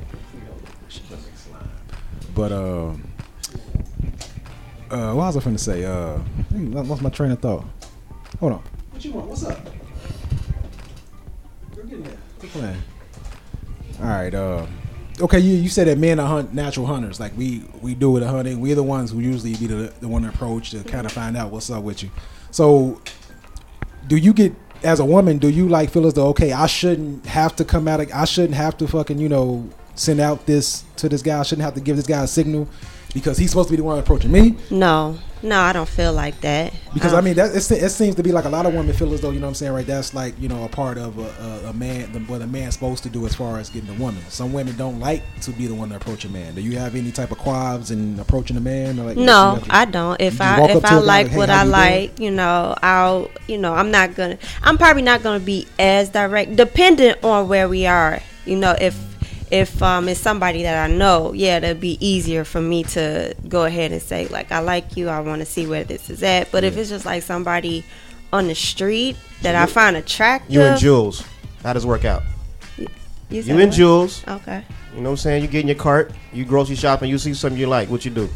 But uh, uh, what was I finna say? Uh, dang, I lost my train of thought. Hold on. What you want? What's up? Go get in there. Quit playing. All right. Uh, okay. You you said that men are hunt natural hunters. Like we we do with the hunting. We're the ones who usually be the the one to approach to kind of mm-hmm. find out what's up with you. So, do you get as a woman? Do you like feel as though okay, I shouldn't have to come out. Of, I shouldn't have to fucking you know send out this to this guy. I shouldn't have to give this guy a signal because he's supposed to be the one approaching me. No, no, I don't feel like that. Because Um, I mean, that it, it seems to be like a lot of women feel as though you know what I'm saying, right? That's like you know a part of a, a, a man, the, what a man's supposed to do as far as getting a woman. Some women don't like to be the one to approach a man. Do you have any type of quabs in approaching a man? Or like, No, I don't. If I if I I a guy like like, "Hey, what I you doing?" like, you know, I'll you know, I'm not gonna I'm probably not gonna be as direct dependent on where we are. You know, if if um it's somebody that I know, yeah, it'd be easier for me to go ahead and say, like, I like you, I wanna see where this is at. But if it's just like somebody on the street that I find attractive You and Jules. How does it work out? you, You said and what? Jules. Okay. You know what I'm saying? You get in your cart, you grocery shopping, you see something you like. What you do?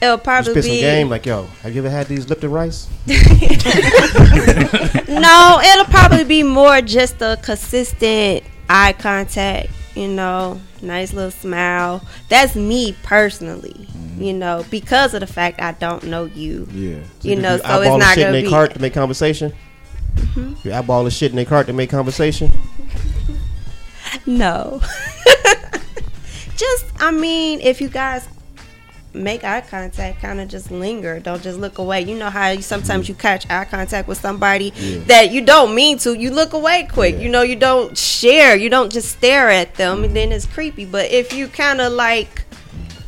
It'll You probably spit some game like, yo, have you ever had these Lipton rice? *laughs* *laughs* no, it'll probably be more just a consistent eye contact, you know, nice little smile. That's me personally, you know, because of the fact I don't know you. Yeah. You know, you so eyeball it's the not shit in gonna their be. cart to make conversation. Mm-hmm. You eyeball the shit in their cart to make conversation. *laughs* No. *laughs* just, I mean, if you guys make eye contact, kind of just linger. Don't just look away. You know how you, sometimes you catch eye contact with somebody that you don't mean to. You look away quick. You know, you don't share. You don't just stare at them, and then it's creepy. But if you kind of like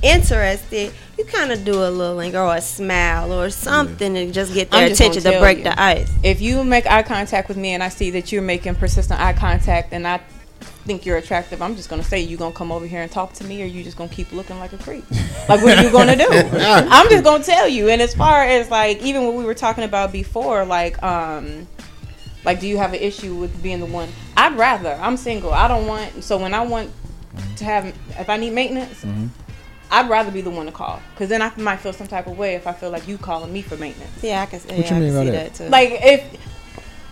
interested, you kind of do a little linger or a smile or something to just get I'm their just attention to break you. the ice. If you make eye contact with me and I see that you're making persistent eye contact and I think you're attractive, I'm just gonna say you gonna come over here and talk to me, or you just gonna keep looking like a creep. like what are you gonna do? *laughs* I'm just gonna tell you. And as far as like even what we were talking about before, like um. Like, do you have an issue with being the one? I'd rather. I'm single. I don't want. So when I want to have, if I need maintenance, I'd rather be the one to call. Because then I might feel some type of way if I feel like you calling me for maintenance. Yeah, I can. Yeah, you I can mean by see that? that too. Like if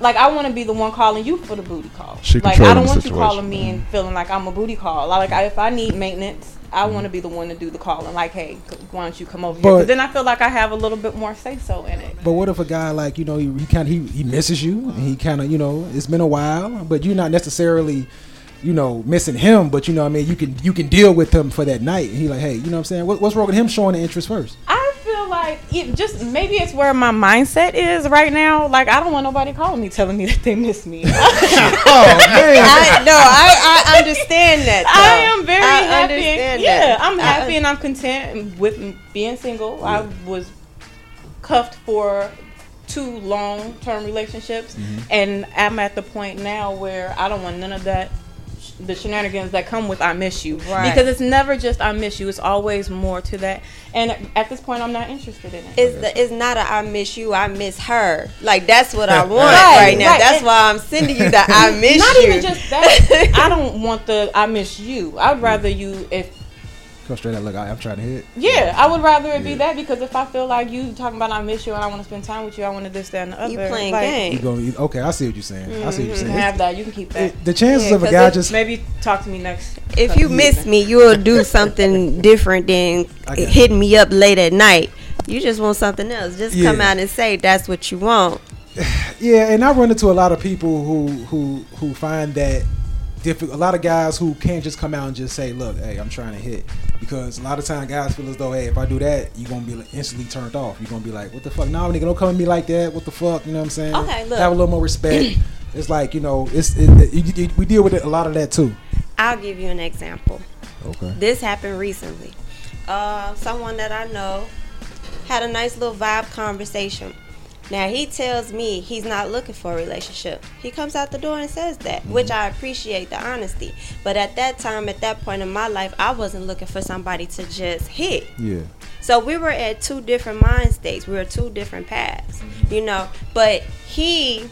like I want to be the one calling you for the booty call. She like I don't the want you calling me and feeling like I'm a booty call. Like I, if I need maintenance, I mm-hmm. want to be the one to do the calling. Like, hey, why don't you come over here? 'Cause then I feel like I have a little bit more say so in it. But what if a guy like you know he, he kind of he, he misses you and he kind of you know it's been a while, but you're not necessarily you know missing him, but you know what I mean you can you can deal with him for that night. And he like hey you know what I'm saying what, what's wrong with him showing the interest first? I feel like it just maybe it's where my mindset is right now. Like I don't want nobody calling me telling me that they miss me. *laughs* *laughs* Oh man, I no, I, I understand that. I am very I happy. understand yeah, that. I'm happy un- and I'm content with being single. I was cuffed for two long term relationships, Mm-hmm. and I'm at the point now where I don't want none of that. The shenanigans that come with I miss you, Right. because it's never just I miss you. It's always more to that, and at this point, I'm not interested in it. It's the, it's not a I miss you, I miss her. Like that's what I *laughs* want Right, right, now. right. That's And- why I'm sending you the I miss not you. Not even just that. *laughs* I don't want the I miss you. I'd rather you if go straight out. Look, I, I'm trying to hit. Yeah, I would rather it be that because if I feel like you talking about I miss you and I want to spend time with you, I want to this, that, and the other. you playing like, You games. going you, okay? I see what you're saying. I see what you're mhm, saying. Have that. You can keep that. It- the chances Yeah, of a guy just Maybe talk to me next. If you miss me, you will do something *laughs* different than I hitting me up late at night. You just want something else. Just come out and say that's what you want. *sighs* Yeah, and I run into a lot of people who who who find that difficult. A lot of guys who can't just come out and just say, "Look, hey, I'm trying to hit," because a lot of time guys feel as though, "Hey, if I do that, you're gonna be like, instantly turned off. You're gonna be like, what the fuck? No, nigga, don't come at me like that. What the fuck? You know what I'm saying? Okay, look. have a little more respect. *clears throat* it's like you know, it's it, it, you- we deal with it, a lot of that too. I'll give you an example. Okay. This happened recently. Uh, someone that I know had a nice little vibe conversation. Now he tells me he's not looking for a relationship. He comes out the door and says that, which mm-hmm. I appreciate the honesty. But at that time, at that point in my life, I wasn't looking for somebody to just hit. Yeah. So we were at two different mind states. We were two different paths, mm-hmm. you know. But he,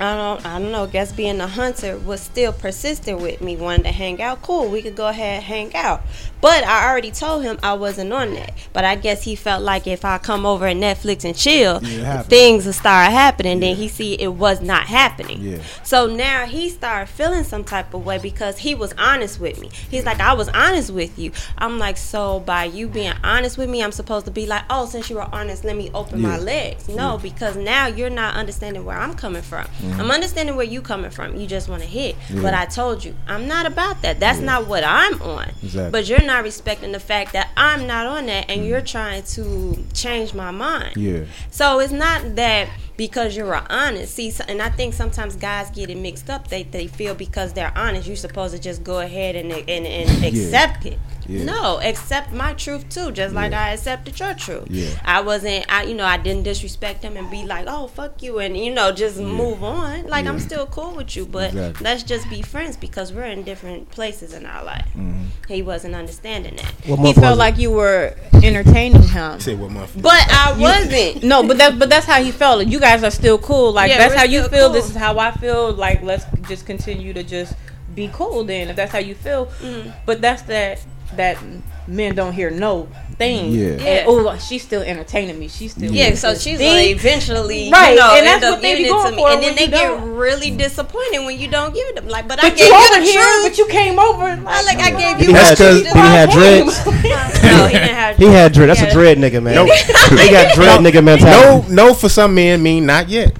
I don't, I don't know. Guess being a hunter was still persistent with me, wanted to hang out. Cool, we could go ahead and hang out. But I already told him I wasn't on that. But I guess he felt like if I come over and Netflix and chill, Yeah, things will start happening. Then he see it was not happening. Yeah. So now he started feeling some type of way because he was honest with me. He's like, I was honest with you. I'm like, so by you being honest with me, I'm supposed to be like, oh, since you were honest, let me open my legs. No, because now you're not understanding where I'm coming from. Mm-hmm. I'm understanding where you coming from. You just want to hit, but I told you I'm not about that. That's not what I'm on. Exactly. But you're not respecting the fact that I'm not on that, and mm-hmm. you're trying to change my mind. Yeah. So it's not that because you're honest. See, and I think sometimes guys get it mixed up. They they feel because they're honest, you're supposed to just go ahead and and, and accept it. Yeah. No, accept my truth too, just like I accepted your truth. Yeah. I wasn't, I you know, I didn't disrespect him and be like, oh fuck you, and you know, just move on. Like I'm still cool with you, but Exactly. let's just be friends because we're in different places in our life. Mm-hmm. He wasn't understanding that, What He felt it? like you were entertaining him. Say what month? but I wasn't. No, but that but that's how he felt. You guys are still cool. Like Yeah, that's how you feel. cool. This is how I feel. Like let's just continue to just be cool then if that's how you feel. Mm-hmm. But that's that that men don't hear no thing. Yeah. Yeah. oh, she's still entertaining me. She's still Yeah, so she's thing. like eventually, Right, you know, and end that's up what they be giving it going to me, for and then they get don't. really disappointed when you don't give it them. Like, but I But gave you you over the here, truth. but you came over. I Like, like I gave you. he have, what he have dreads? *laughs* no, he didn't have. *laughs* He had dread. That's a dread nigga, man. Nope. *laughs* he got dread nigga mentality. No, no for some men mean not yet.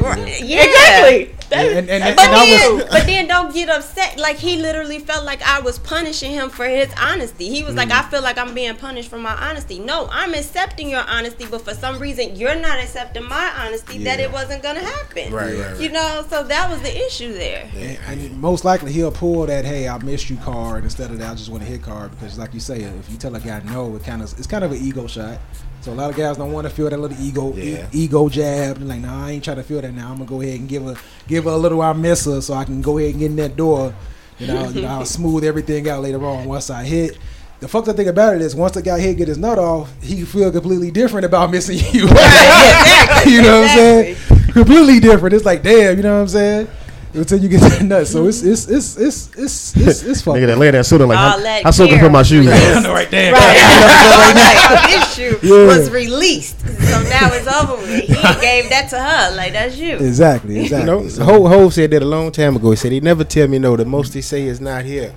Yeah. exactly. And, and, and, But and then, was, *laughs* but then don't get upset. Like he literally felt like I was punishing him for his honesty. He was like, Mm. I feel like I'm being punished for my honesty. No, I'm accepting your honesty, but for some reason you're not accepting my honesty that it wasn't gonna happen. Right, right, right. You know, so that was the issue there. and, and most likely he'll pull that "Hey, I missed you" card instead of that "I just want to hit" card because, like you say, if you tell a guy no, it kind of it's kind of an ego shot. So a lot of guys don't want to feel that little ego e- ego jab. And like, nah, I ain't trying to feel that now. I'm gonna go ahead and give her give her a little I miss her so I can go ahead and get in that door. You know, you know I'll *laughs* smooth everything out later on once I hit. The fucked up thing about it is once the guy hit get his nut off, he feel completely different about missing you. *laughs* you know what I'm saying? Completely different. It's like damn, you know what I'm saying? Until you get that *laughs* nut, so it's it's it's it's it's it's, it's *laughs* fucked. Nigga that lay there sooner like, All how, that how soon can I put my shoes on? *laughs* I know right there. Right. This issue Yeah. was released, so now it's over with. He gave that to her, like that's you. Exactly, exactly. You know, So- Ho Ho said that a long time ago. He said he never tell me no. The most he say is not here.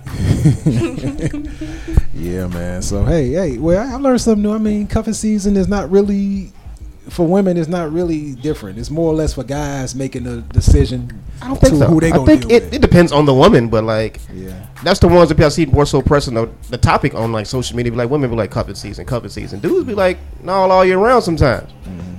Yeah, man. So hey, hey, well, I learned something new. I mean, cuffing season is not really for women. It's not really different. It's more or less for guys making a decision. I don't think to so. Who they I think deal it, with. it depends on the woman, but like yeah, that's the ones that people see more so pressing the, the topic on like social media. Be like women be like cuffing season, cuffing season. Dudes be like no all year round sometimes. Mm-hmm.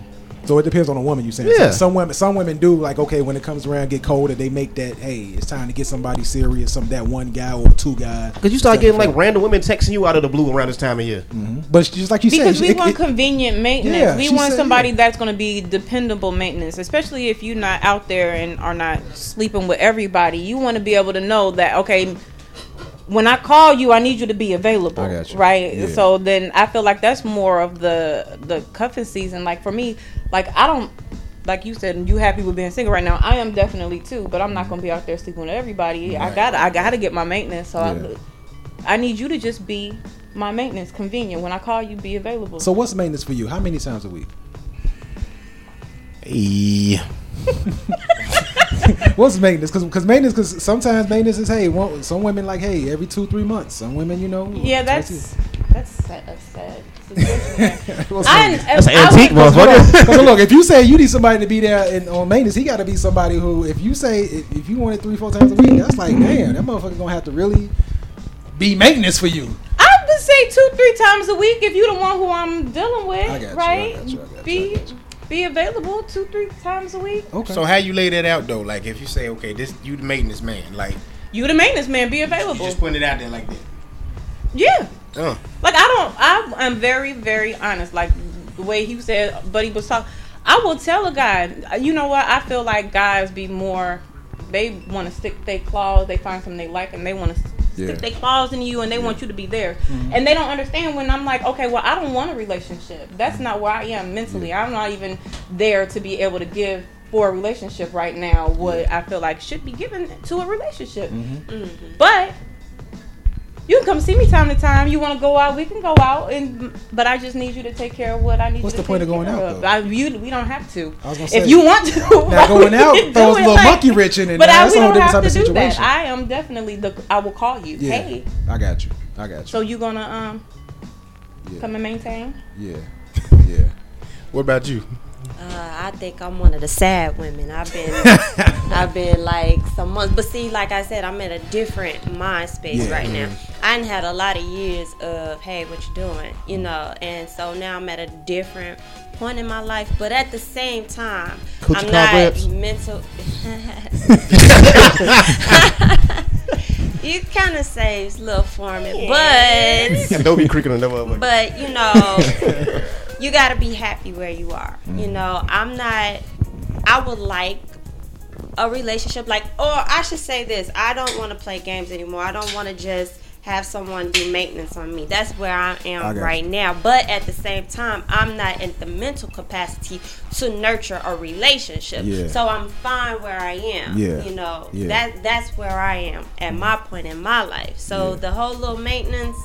So it depends on the woman. You saying? Yeah. So some women, some women do like okay when it comes around get colder, they make that hey, it's time to get somebody serious. Some that one guy or two guys. Because you start getting like random women texting you out of the blue around this time of year. Mm-hmm. But just like you Because said, we it- want it- convenient maintenance. Yeah, we want said, somebody yeah. that's going to be dependable maintenance, especially if you're not out there and are not sleeping with everybody. You want to be able to know that okay, when I call you, I need you to be available. I got you. Right. Yeah. So then I feel like that's more of the the cuffing season. Like for me, like I don't. Like you said, you happy with being single right now. I am definitely too, but I'm not gonna be out there sleeping with everybody. I gotta, I gotta get my maintenance. So Yeah. I, I need you to just be my maintenance, convenient. When I call you, be available. so what's maintenance for you? How many times a week? Yeah. *laughs* What's maintenance? Because maintenance, because sometimes maintenance is hey, one, some women like hey every two three months. Some women, you know. Yeah, that's that's sad. That's sad. *laughs* situation. What's I. That's an antique, would- motherfucker. Because *laughs* look, if you say you need somebody to be there in, on maintenance, he got to be somebody who, if you say if, if you want it three four times a week, that's like damn, that motherfucker gonna have to really be maintenance for you. I would say two, three times a week if you're the one who I'm dealing with, I you, I right? got you, I got you, be got you. Be available two, three times a week. Okay. So how you lay that out though? Like if you say, okay, this you the maintenance man, like You the maintenance man, be you available. just putting it out there like that. Yeah. Uh, Like I don't. I am very, very honest. Like the way he said, Buddy he was talking. I will tell a guy. You know what? I feel like guys be more. They want to stick their claws. They find something they like, and they want to Yeah. stick their claws in you, and they want you to be there. Mm-hmm. And they don't understand when I'm like, okay, well, I don't want a relationship. That's mm-hmm. not where I am mentally. I'm not even there to be able to give for a relationship right now what I feel like should be given to a relationship. Mm-hmm. But you can come see me time to time. You want to go out, we can go out, and but I just need you to take care of what I need. What's the point of going out, of. though? I, you, we don't have to. I was gonna if you want to, *laughs* now going out *laughs* throws a little like- monkey wrench in it. But now I, that's we a whole don't have to do that. situation. I am definitely the. I will call you. yeah, Hey, I got you. I got you. so you gonna um yeah, come and maintain? yeah, *laughs* yeah. what about you? Uh, I think I'm one of the sad women. I've been, *laughs* I've been like some months, but see, like I said, I'm in a different mind space Yeah. right now. I done had a lot of years of, hey, what you doing, you know, and so now I'm at a different point in my life. But at the same time, Coochie I'm not cobwebs? mental. *laughs* *laughs* you kind of saves little for me, but Don't be creaking on that one. but you know, you got to be happy where you are. You mm-hmm. know, I'm not. I would like a relationship like, or I should say this: I don't want to play games anymore. I don't want to just have someone do maintenance on me. That's where I am I right you. now. But at the same time, I'm not in the mental capacity to nurture a relationship. Yeah. So I'm fine where I am. Yeah. You know, Yeah. that that's where I am at my point in my life. So the whole little maintenance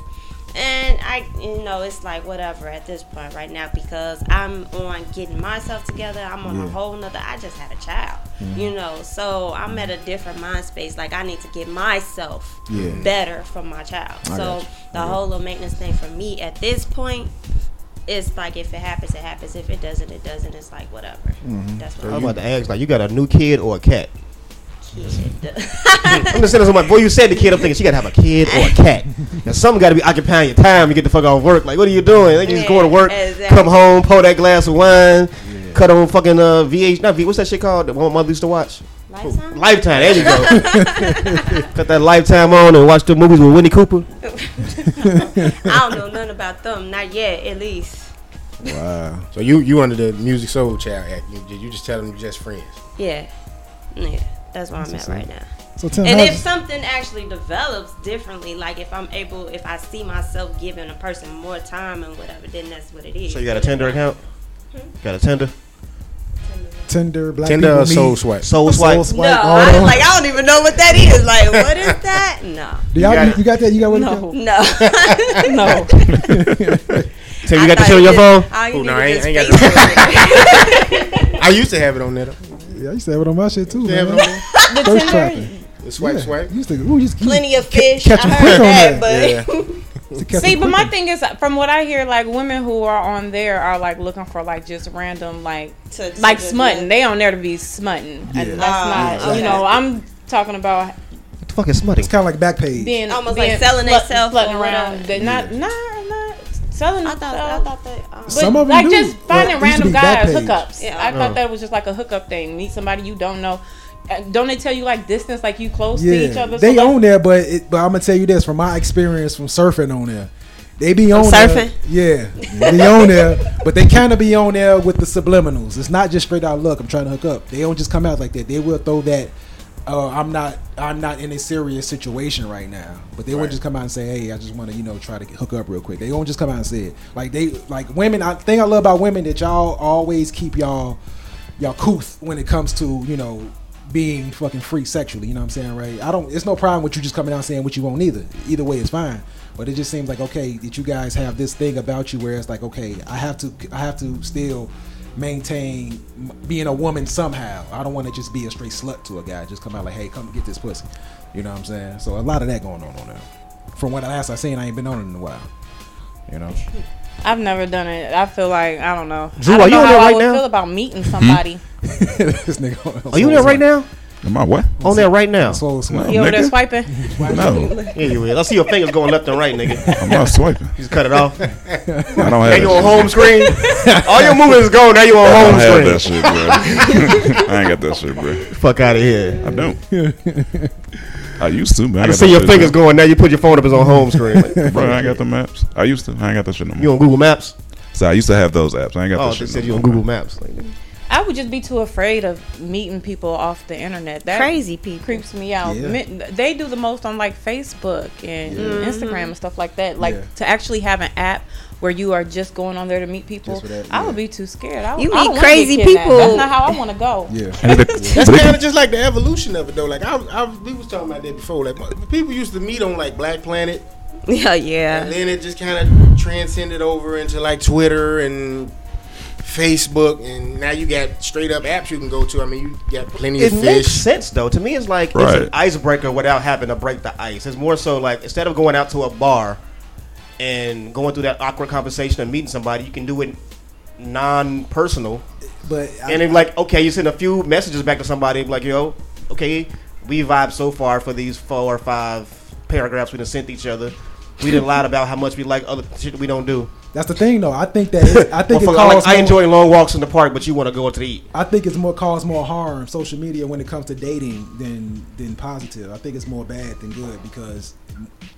and I, you know, it's like whatever at this point right now because I'm on getting myself together. I'm on a whole nother. I just had a child, you know, so I'm at a different mind space. Like I need to get myself Yeah. better for my child. I so the I got whole little maintenance thing for me at this point. It's like if it happens, it happens. If it doesn't, it doesn't. It's like whatever. Mm-hmm. That's what I'm about to ask, like, you got a new kid or a cat? Kid. I'm just saying, somebody, boy, you said the kid. I'm thinking she got to have a kid or a cat. Now, something got to be occupying your time. You get the fuck off work. Like, what are you doing? Like, you just go to work, exactly. come home, pour that glass of wine, cut on fucking uh, VH. Not V. What's that shit called? The one my mother used to watch. Lifetime. Lifetime. There you go. *laughs* cut that Lifetime on and watch the movies with Winnie Cooper. *laughs* I don't know nothing about them. Not yet, at least. Wow. So you you under the Musiq Soulchild act? You, did you just tell them you're just friends? Yeah, yeah. That's where I'm at right now. So Tim, And how's- if something actually develops differently, like if I'm able, if I see myself giving a person more time and whatever, then that's what it is. So you got a Tinder account? Hmm? Got a Tinder? Tinder, black Tinder people or Soul meet, Swipe? Soul Soul swipe. No, all I, like I don't even know what that is. Like, what is *laughs* that? No, Do y'all, You you, got it. got that? You got what? No, no. *laughs* no. So you I got the thought shit on your phone? all you Oh, no, I ain't- I ain't just got Facebook. *laughs* I used to have it on there. Though. Yeah, I used to have it on my shit too, Used to have it man. on there. The First Tinder, tracking. The swipe, yeah. swipe. Used to, ooh, used, Plenty of ca- fish. catch I 'em heard quick on that, there. but Used *laughs* *laughs* to catch See, 'em but my thing is, from what I hear, like women who are on there are like looking for like just random, like To- to like just- smutting. They on there to be smutting, Yeah. and that's Ah, not. You know, I'm talking about What the fuck is smutting? It's kind of like back page. being Almost being like selling slut- theyself around. whatever. They not Yeah. not not selling. I thought, I themselves. thought that. Um, But Some of 'em like do. just finding Well, it used to random guys, hookups. Yeah. I thought that was just like a hookup thing. Meet somebody you don't know. Uh, Don't they tell you like distance, like you close to each other? they so that's- own there, but it, but I'm gonna tell you this from my experience from surfing on there. They be From on there- surfing? yeah. They be on there, but they kind of be on there with the subliminals. It's not just straight out. Look, I'm trying to hook up. They don't just come out like that. They will throw that. Uh, I'm not. I'm not in a serious situation right now. But they won't just come out and say, "Hey, I just want to, you know, try to hook up real quick." They won't just come out and say it. Like they, like women. I thing I love about women that y'all always keep y'all, y'all couth when it comes to, you know, being fucking free sexually. You know what I'm saying, right? I don't. It's no problem with you just coming out saying what you want either. Either way, it's fine. But it just seems like okay that you guys have this thing about you where it's like okay, I have to, I have to still maintain being a woman somehow. I don't want to just be a straight slut to a guy. Just come out like, hey, come get this pussy. You know what I'm saying? So a lot of that going on on there. From what I last I seen, I ain't been on it in a while. You know. I've never done it. I feel like I don't know. Drew, I don't are you know on how there I right would now? feel about meeting somebody. Hmm? *laughs* this nigga. Are you there right now? Am I what? On there right now? Slow smack. You over there swiping? No, *laughs* Yeah, you will. I see your fingers going left and right, nigga. I'm not swiping. Just cut it off. *laughs* I don't Now have you on home screen. All your movements go. Now you on I home don't have screen. that shit, bro. *laughs* I ain't got that shit, bro. Fuck out of here. I don't. I used to, man. I can see your shit, fingers bro. going. Now you put your phone up as on home screen. Like, Bro, I ain't got the maps. I used to. I ain't got that shit no more. you on Google Maps? So I used to have those apps. I ain't got that shit. Oh, that they shit. said no you on Google. Maps. Like, I would just be too afraid of meeting people off the internet. That Crazy people. creeps me out. Yeah. Mi- They do the most on like Facebook and Instagram and mm-hmm. stuff like that. Like Yeah. to actually have an app where you are just going on there to meet people. Just for that, I would be too scared. I, You I don't meet crazy get people. That's not how I want to go. Yeah. And That's kind of just like the evolution of it, though. Like I, I we was talking about that before. Like people used to meet on like Black Planet, *laughs* Yeah, and yeah. then it just kind of transcended over into like Twitter and Facebook, and now you got straight up apps you can go to. I mean, you got plenty it of fish. It makes sense though. To me, it's like it's an icebreaker without having to break the ice. It's more so like instead of going out to a bar and going through that awkward conversation and meeting somebody, you can do it non-personal. But I- And then like, okay, you send a few messages back to somebody like, yo, okay, we vibe so far for these four or five paragraphs we done sent each other. We done *laughs* lied about how much we like other shit we don't do. That's the thing, though. I think that it, I think it Motherfucker, like, I enjoy long walks in the park, but you want to go out to eat. I think it's more cause more harm social media when it comes to dating than than positive. I think it's more bad than good because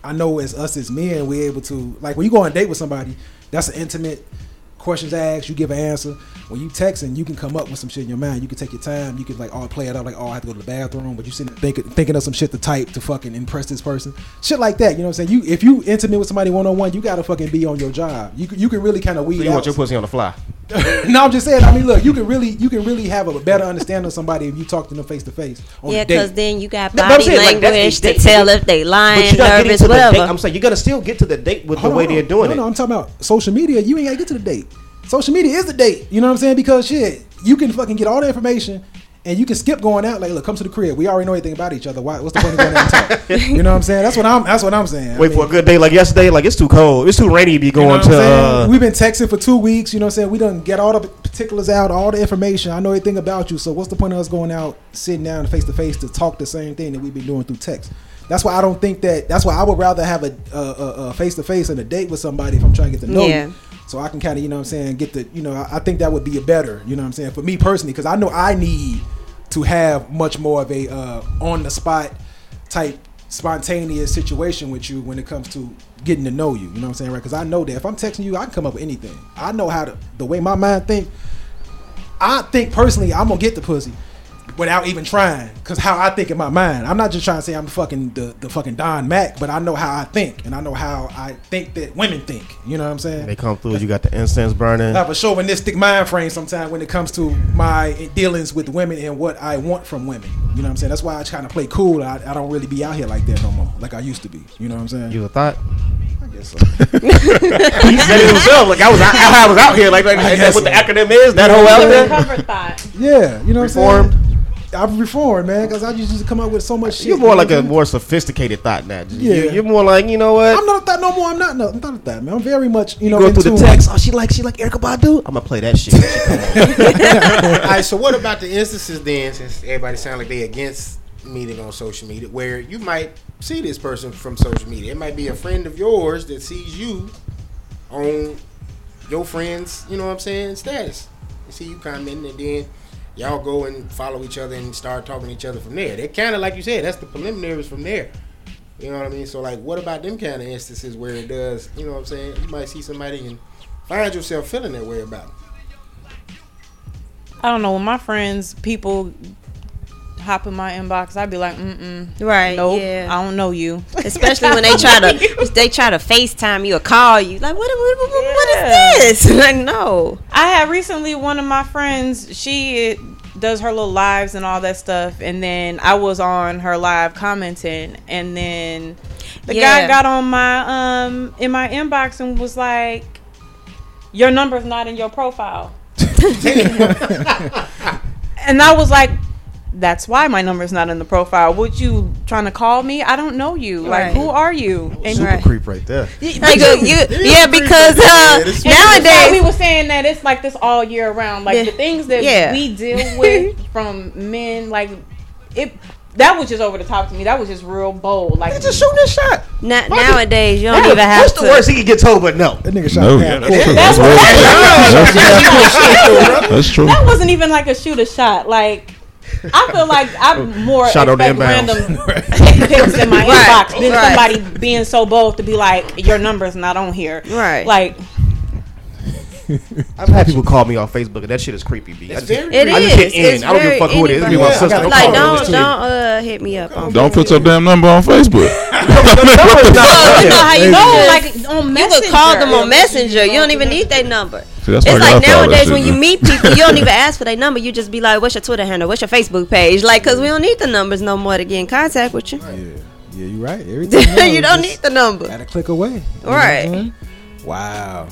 I know as us as men we're able to like when you go on a date with somebody that's an intimate questions asked you give an answer. When you texting you can come up with some shit in your mind. You can take your time. You can like all play it out like oh I have to go to the bathroom but you sitting thinking thinking of some shit to type to fucking impress this person. Shit like that you know what I'm saying? You if you intimate with somebody one on one you gotta fucking be on your job. You can- you can really kind of weed So you out want your pussy on the fly. *laughs* no, I'm just saying. I mean, look, you can really, you can really have a better understanding of somebody if you talk to them face to face Yeah, because then you got No, but I'm body saying, like, language to tell if they But lying, you're nervous, whatever. I'm saying you gotta still get to the date with Hold the way on, they're doing no, it. No, I'm talking about social media. You ain't got to get to the date. Social media is the date. You know what I'm saying? Because shit, you can fucking get all the information. And you can skip going out. Like, look, come to the crib. We already know anything about each other. Why? What's the point of going out? *laughs* You know what I'm saying? That's what I'm. That's what I'm saying. I Wait mean, for a good day like yesterday. Like it's too cold. It's too rainy to be You know going to. saying? Uh, We've been texting for two weeks. You know what I'm saying? We done get all the particulars out, all the information. I know everything about you. So what's the point of us going out, sitting down face to face to talk the same thing that we've been doing through text? That's why I don't think that. That's why I would rather have a face to face and a date with somebody if I'm trying to get to know Yeah. you. So I can kind of, you know what I'm saying, get the, you know, I, think that would be a better, you know what I'm saying, for me personally, because I know I need to have much more of a uh, on the spot type spontaneous situation with you when it comes to getting to know you. You know what I'm saying, right? Because I know that if I'm texting you, I can come up with anything. I know how to the way my mind think. I think personally, I'm gonna get the pussy without even trying. Cause how I think in my mind, I'm not just trying to say I'm fucking the, the fucking Don Mac, but I know how I think, and I know how I think that women think. You know what I'm saying? they come through. You got the incense burning. I have a chauvinistic mind frame sometimes when it comes to my dealings with women and what I want from women. You know what I'm saying? That's why I kind of play cool. I, I don't really be out here like that no more, like I used to be. You know what I'm saying? You a thought? I guess so. *laughs* he said it himself. Like I was, out, I was out here. Like, like I that's what the acronym is. That whole out The there. recovered thought. Yeah, you know what I'm saying? I've reformed, man, because I just used to come up with so much shit. You're more you like what a I'm saying? more sophisticated thought now. Yeah. You're, you're more like you know what? I'm not that no more. I'm not. No, I'm not that, man. I'm very much, you know, Go through into the text. Oh, she like she like Erykah Badu. I'm gonna play that shit. when she come on. *laughs* All right, so what about the instances then, since everybody sound like they against meeting on social media, where you might see this person from social media? It might be a friend of yours that sees you on your friend's, you know what I'm saying, status. They see you commenting, and then y'all go and follow each other and start talking to each other from there. They kind of like you said, that's the preliminaries from there. You know what I mean? So like, what about them kind of instances where it does? You know what I'm saying? You might see somebody and find yourself feeling that way about it. I don't know. When my friends, people hop in my inbox, I'd be like, mm mm. Right, Nope. yeah. I don't know you. *laughs* Especially when they try to they try to FaceTime you or call you. Like, what, what, what, what Yeah. is this? *laughs* Like, no. I had recently one of my friends. She does her little lives and all that stuff, and then I was on her live commenting, and then the Yeah. guy got on my um in my inbox and was like, "Your number's not in your profile," *laughs* and I was like. That's why my number's not in the profile. Would you trying to call me? I don't know you. Like, Right. who are you? And Super Right. creep right there. Like, you, yeah, because uh, this- And that's why we were saying that it's like this all year round. Like Yeah. the things that Yeah. we deal with *laughs* from men, like it. That was just over the top to me. That was just real bold. Like Just shoot this shot. na- nowadays you don't What's even have what's to. the worst he could get told? But no. That nigga shot No, half that's court. true. That's That's, what- *laughs* That's true. that wasn't even like a shoot a shot. Like I feel *laughs* like I'm more Shot on the expect random *laughs* pics in my Right, inbox than right. somebody being so bold to be like your number's not on here. Right. Like *laughs* I've had people call me on Facebook, and that shit is creepy. B. I It's just- very It I just hit in. It's I don't give a fuck who it is. It could be my sister. Yeah, I Don't gotta call Like, don't don't uh hit me up. On Don't put Facebook. your damn number on Facebook. *laughs* Number's not *laughs* you know how you no, just- like on You Messenger. could call them on Messenger. You don't even need their number. See, It's like got all that nowadays when you meet people, you don't even ask for their number. You just be like, "What's your Twitter handle? What's your Facebook page?" Like, cause we don't need the numbers no more to get in contact with you. Yeah, yeah, you're right. Everything you don't need the number. At a click away. You Right. Wow.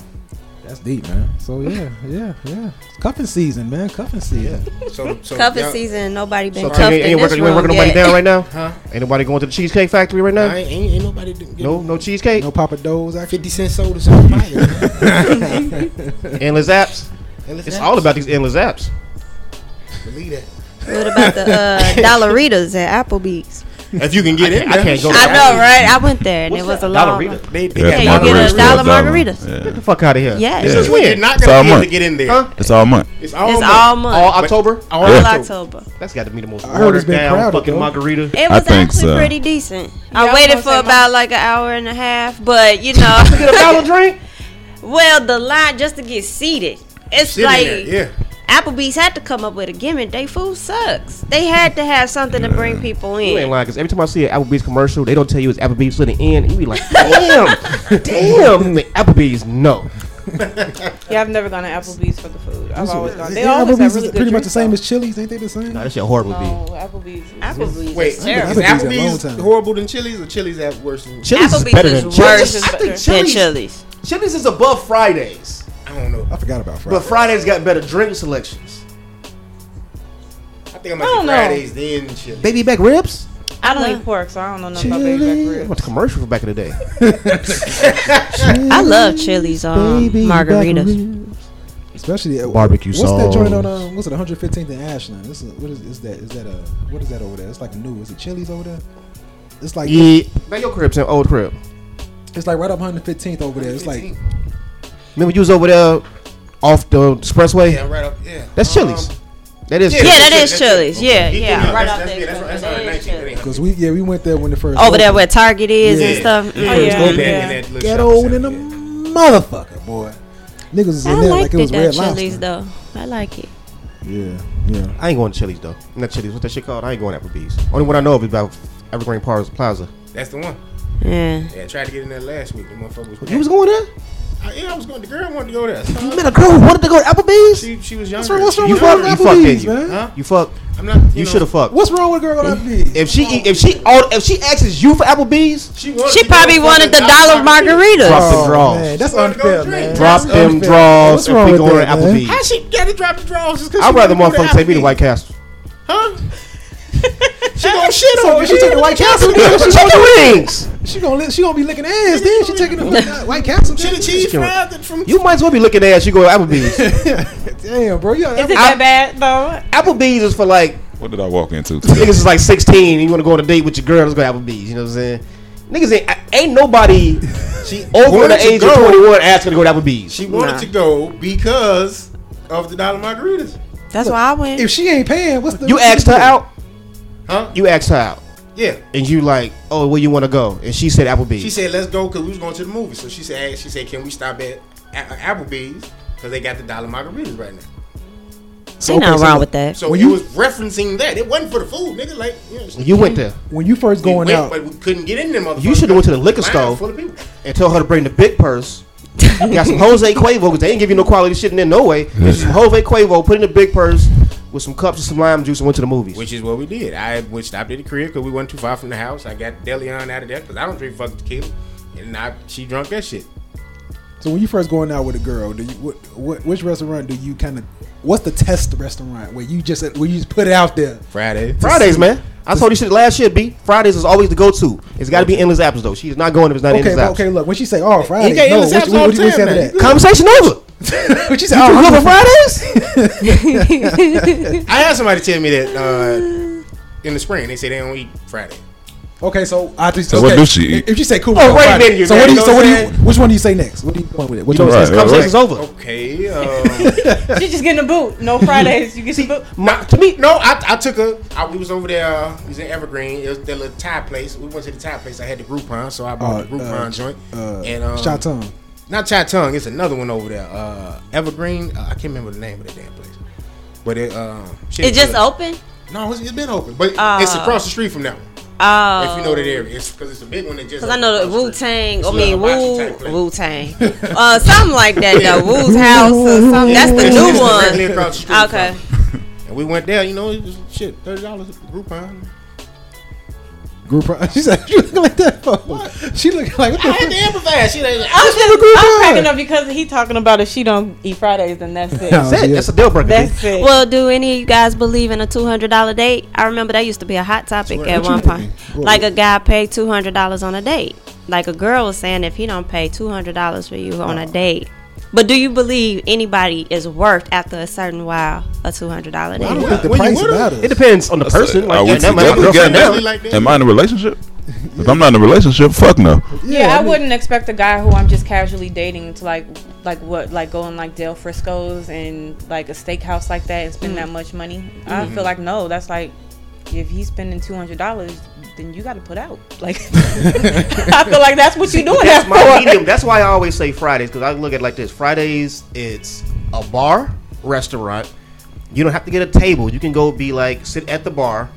That's deep, man. So yeah, yeah, yeah. It's cuffing season, man. Cuffing season. So, so Cuffing season. Nobody been So cuffed tell me, ain't working, you ain't room working nobody down right now? *laughs* Huh? Ain't nobody going to the Cheesecake Factory right now? I ain't, ain't, ain't nobody getting No, no cheesecake. No Pappadeaux. Actually. 50 cent sodas on fire. Endless apps. Endless It's apps. all about these endless apps. Believe that. *laughs* What about the uh, *laughs* Dollaritas at Applebee's? If you can get in, I can't go. I know, right? I went there and What's it was that? a long. Dollarita? one. They, they Yeah, Yeah, you get margaritas a for dollar dollar. margaritas. Yeah. Get the fuck out of here. Yeah, This it's, is when you're not It's gonna be able to get in there. Huh? It's all month. It's all it's month. all month. All October. All all Yeah. October. That's got to be the most I heard it's watered down crowded, fucking though. margarita. It I was think actually so. pretty decent. I I waited for about like an hour and a half, but you *laughs* know, Get a dollar drink. *laughs* well, the line just to get seated. It's like yeah. Applebee's had to come up with a gimmick. They food sucks. They had to have something to bring people in. You ain't in. lying, because every time I see an Applebee's commercial, they don't tell you it's Applebee's to the end. You be like, *laughs* damn, *laughs* damn. Applebee's, no. *laughs* Yeah, I've never gone to Applebee's for the food. I've always gone. They Yeah, always Applebee's have is really good pretty much the same though. as Chili's. Ain't they the same? Nah, that shit horrible. No, be. Applebee's. Applebee's Wait, is is terrible. Applebee's Applebee's time. horrible than Chili's or Chili's that worse than Chili's is better than Chili's. is I better. think than Chili's, Chili's. Chili's is above Fridays, I don't know. I forgot about Friday. but Fridays got better drink selections. I think I'm I at don't know. Fridays then Chili's. Baby back ribs. I don't love- eat pork, so I don't know nothing about baby back I ribs. went to commercial for back in the day. *laughs* I love Chili's um, margaritas. Especially uh, Barbecue What's that joint on? sauce. Um, what's it? 115th and Ashland. This is, what is, is that? Is that a what is that over there? It's like new. Is it Chili's over there? It's like Yeah, man, your crib's an old crib. it's like right up 115th over there. It's like Remember you was over there off the expressway? Yeah, right up. Yeah. That's Um, Chili's. That is Yeah, Yeah, Chili's. that that's is Chili's. okay. Yeah, Yeah, yeah, yeah, right that's- off that's- there. yeah, that's right- that's That right, is 19, Chili's. because we yeah we went there when the first Over there where Target is Yeah. and stuff. Yeah, Mm. yeah, open yeah. in that little ghetto shopping in the motherfucker boy. Niggas was in I there like liked it it was that Red Chili's Lobster. though. I like it. Yeah, yeah. I ain't going to Chili's though. Not Chili's. What that shit called? I ain't going to Applebee's. Only one I know of is about Evergreen Plaza. Plaza. That's the one. Yeah. Yeah, I tried to get in there last week. The motherfucker was. You was going there? Yeah, I was going. The girl wanted to go there. You met a girl who wanted to go to Applebee's? She, she was What's younger. wrong, what's wrong She with fucked- going you to Applebee's, didn't you? man? Huh? You fuck. I'm not. You know, should have fucked. What's wrong with girl on Applebee's? If she if she all if she asks you for Applebee's, She, wanted She probably wanted the dollar margaritas. Drop them Oh, draws. man, that's She wanted to go unfair, man. drop That's them unfair. draws What's wrong we with going to that. Applebee's. How she got to drop the drawers? Just 'cause I'd she rather wanted to go motherfucker take me to White Castle. Huh? she gonna shit on if you. she took the White Castle, then she, Chicken wings. She gonna li- she gonna be licking ass. Then she taking the *laughs* White Castle. Chili cheese Chicken- fries from You might as well be looking ass. You go to Applebee's. *laughs* Damn, bro. You Is it that bad though? Applebee's is for like What did I walk into? niggas is like 16 and you want to go on a date with your girl. Let's go to Applebee's. You know what I'm saying? Niggas ain't ain't nobody she *laughs* over wanted the to age of go. 21 asking to go to Applebee's. She wanted Nah. to go because of the dollar margaritas. That's why I went. if she ain't paying, what's the You asked her out. Huh? You asked her out, Yeah. and you like, oh, where you want to go? And she said Applebee's. She said, "Let's go," because we was going to the movie. So she said, "She said, can we stop at Applebee's because they got the dollar margaritas right now?" So, okay, nothing so wrong with that. So When you- was referencing that. It wasn't for the food, nigga. Like you, know, you went there When you first we going went, out, but we couldn't get in there. Motherfucker. You shoulda went to the liquor store. full and told her to bring the big purse. Got some *laughs* Jose Cuervo because they ain't give you no quality shit in there no way. Get *laughs* some Jose Cuervo, put in the big purse with some cups and some lime juice and went to the movies. Which is what we did. I went stopped at the crib because we weren't too far from the house. I got DeLeón out of there because I don't drink fucking tequila, and I, she drunk that shit. so when you first going out with a girl, do you what, what which restaurant do you kind of what's the test restaurant where you just where you just put it out there? Friday. Fridays, man. I told you shit last year, B. Fridays is always the go-to. It's got to be endless apples though. She's not going if it's not Okay, endless but apples. okay, okay, look when she say oh Friday, got no, endless what, apps what, all what, the what you time, say man. to that? Conversation over. *laughs* What you say? You Oh, good I'm for Fridays? *laughs* I had somebody tell me that uh, in the spring they say they don't eat Friday. Okay, so I just So okay. what do she eat? If you say cool, Oh, on wait a Friday, minute, So what do you? know So what do you? Which one do you say next? What do you going with it? Which one? Right, you say? right. Conversation's over. Okay. *laughs* Um, She just getting a boot. No Fridays. You get the boot. my, to me, no. I, I took her. I, we was over there. Uh, we was in Evergreen. It was the little Thai place. We went to the Thai place. I had the Groupon, so I bought Uh, the Groupon uh, joint. Uh, and um, Shot tongue. Not Chai Tongue. It's another one over there. Uh, Evergreen. Uh, I can't remember the name of the damn place. But it. Um, shit It just good. open. No, it's, it's been open, but Uh, it's across the street from that one. Oh, If you know that area, it's because it's a big one that just. Because I know the Wu Tang. I mean Wu hibachi type place. Wu Tang, *laughs* uh, something like that. though. Wu's house or something. That's the It's- new it's one. the Okay. from- *laughs* And we went there, you know, it was shit, thirty dollars Groupon. Group. *laughs* She said she looking like that. For? She looking like what I the had to fuck? improvise. She like, I'm, just, I'm cracking up because he talking about if she don't eat Fridays, then that's it. No. That's it. Yeah. That's a deal breaker. That's it. Well, do any of you guys believe in a two hundred dollar date? I remember that used to be a hot topic What- at one point. Like a guy paid two hundred dollars on a date. Like a girl was saying, if he don't pay two hundred dollars for you on a oh. date, But do you believe anybody is worth after a certain while a two hundred dollar I don't date? think the When price matters. It depends on the person. Are Like, we yeah, that might be my girlfriend now. Like that? Am I in a relationship? If I'm not in a relationship, fuck no. Yeah, I, I mean- wouldn't expect a guy who I'm just casually dating to like, like what, like go in like Del Frisco's and like a steakhouse like that and spend Mm. that much money. I feel like no, that's like if he's spending two hundred dollars, then you got to put out. *laughs* Like, *laughs* I feel like that's what you're doing That's that my for. medium. That's why I always say Fridays because I look at it like this. Fridays, it's a bar, restaurant. You don't have to get a table. You can go be like sit at the bar.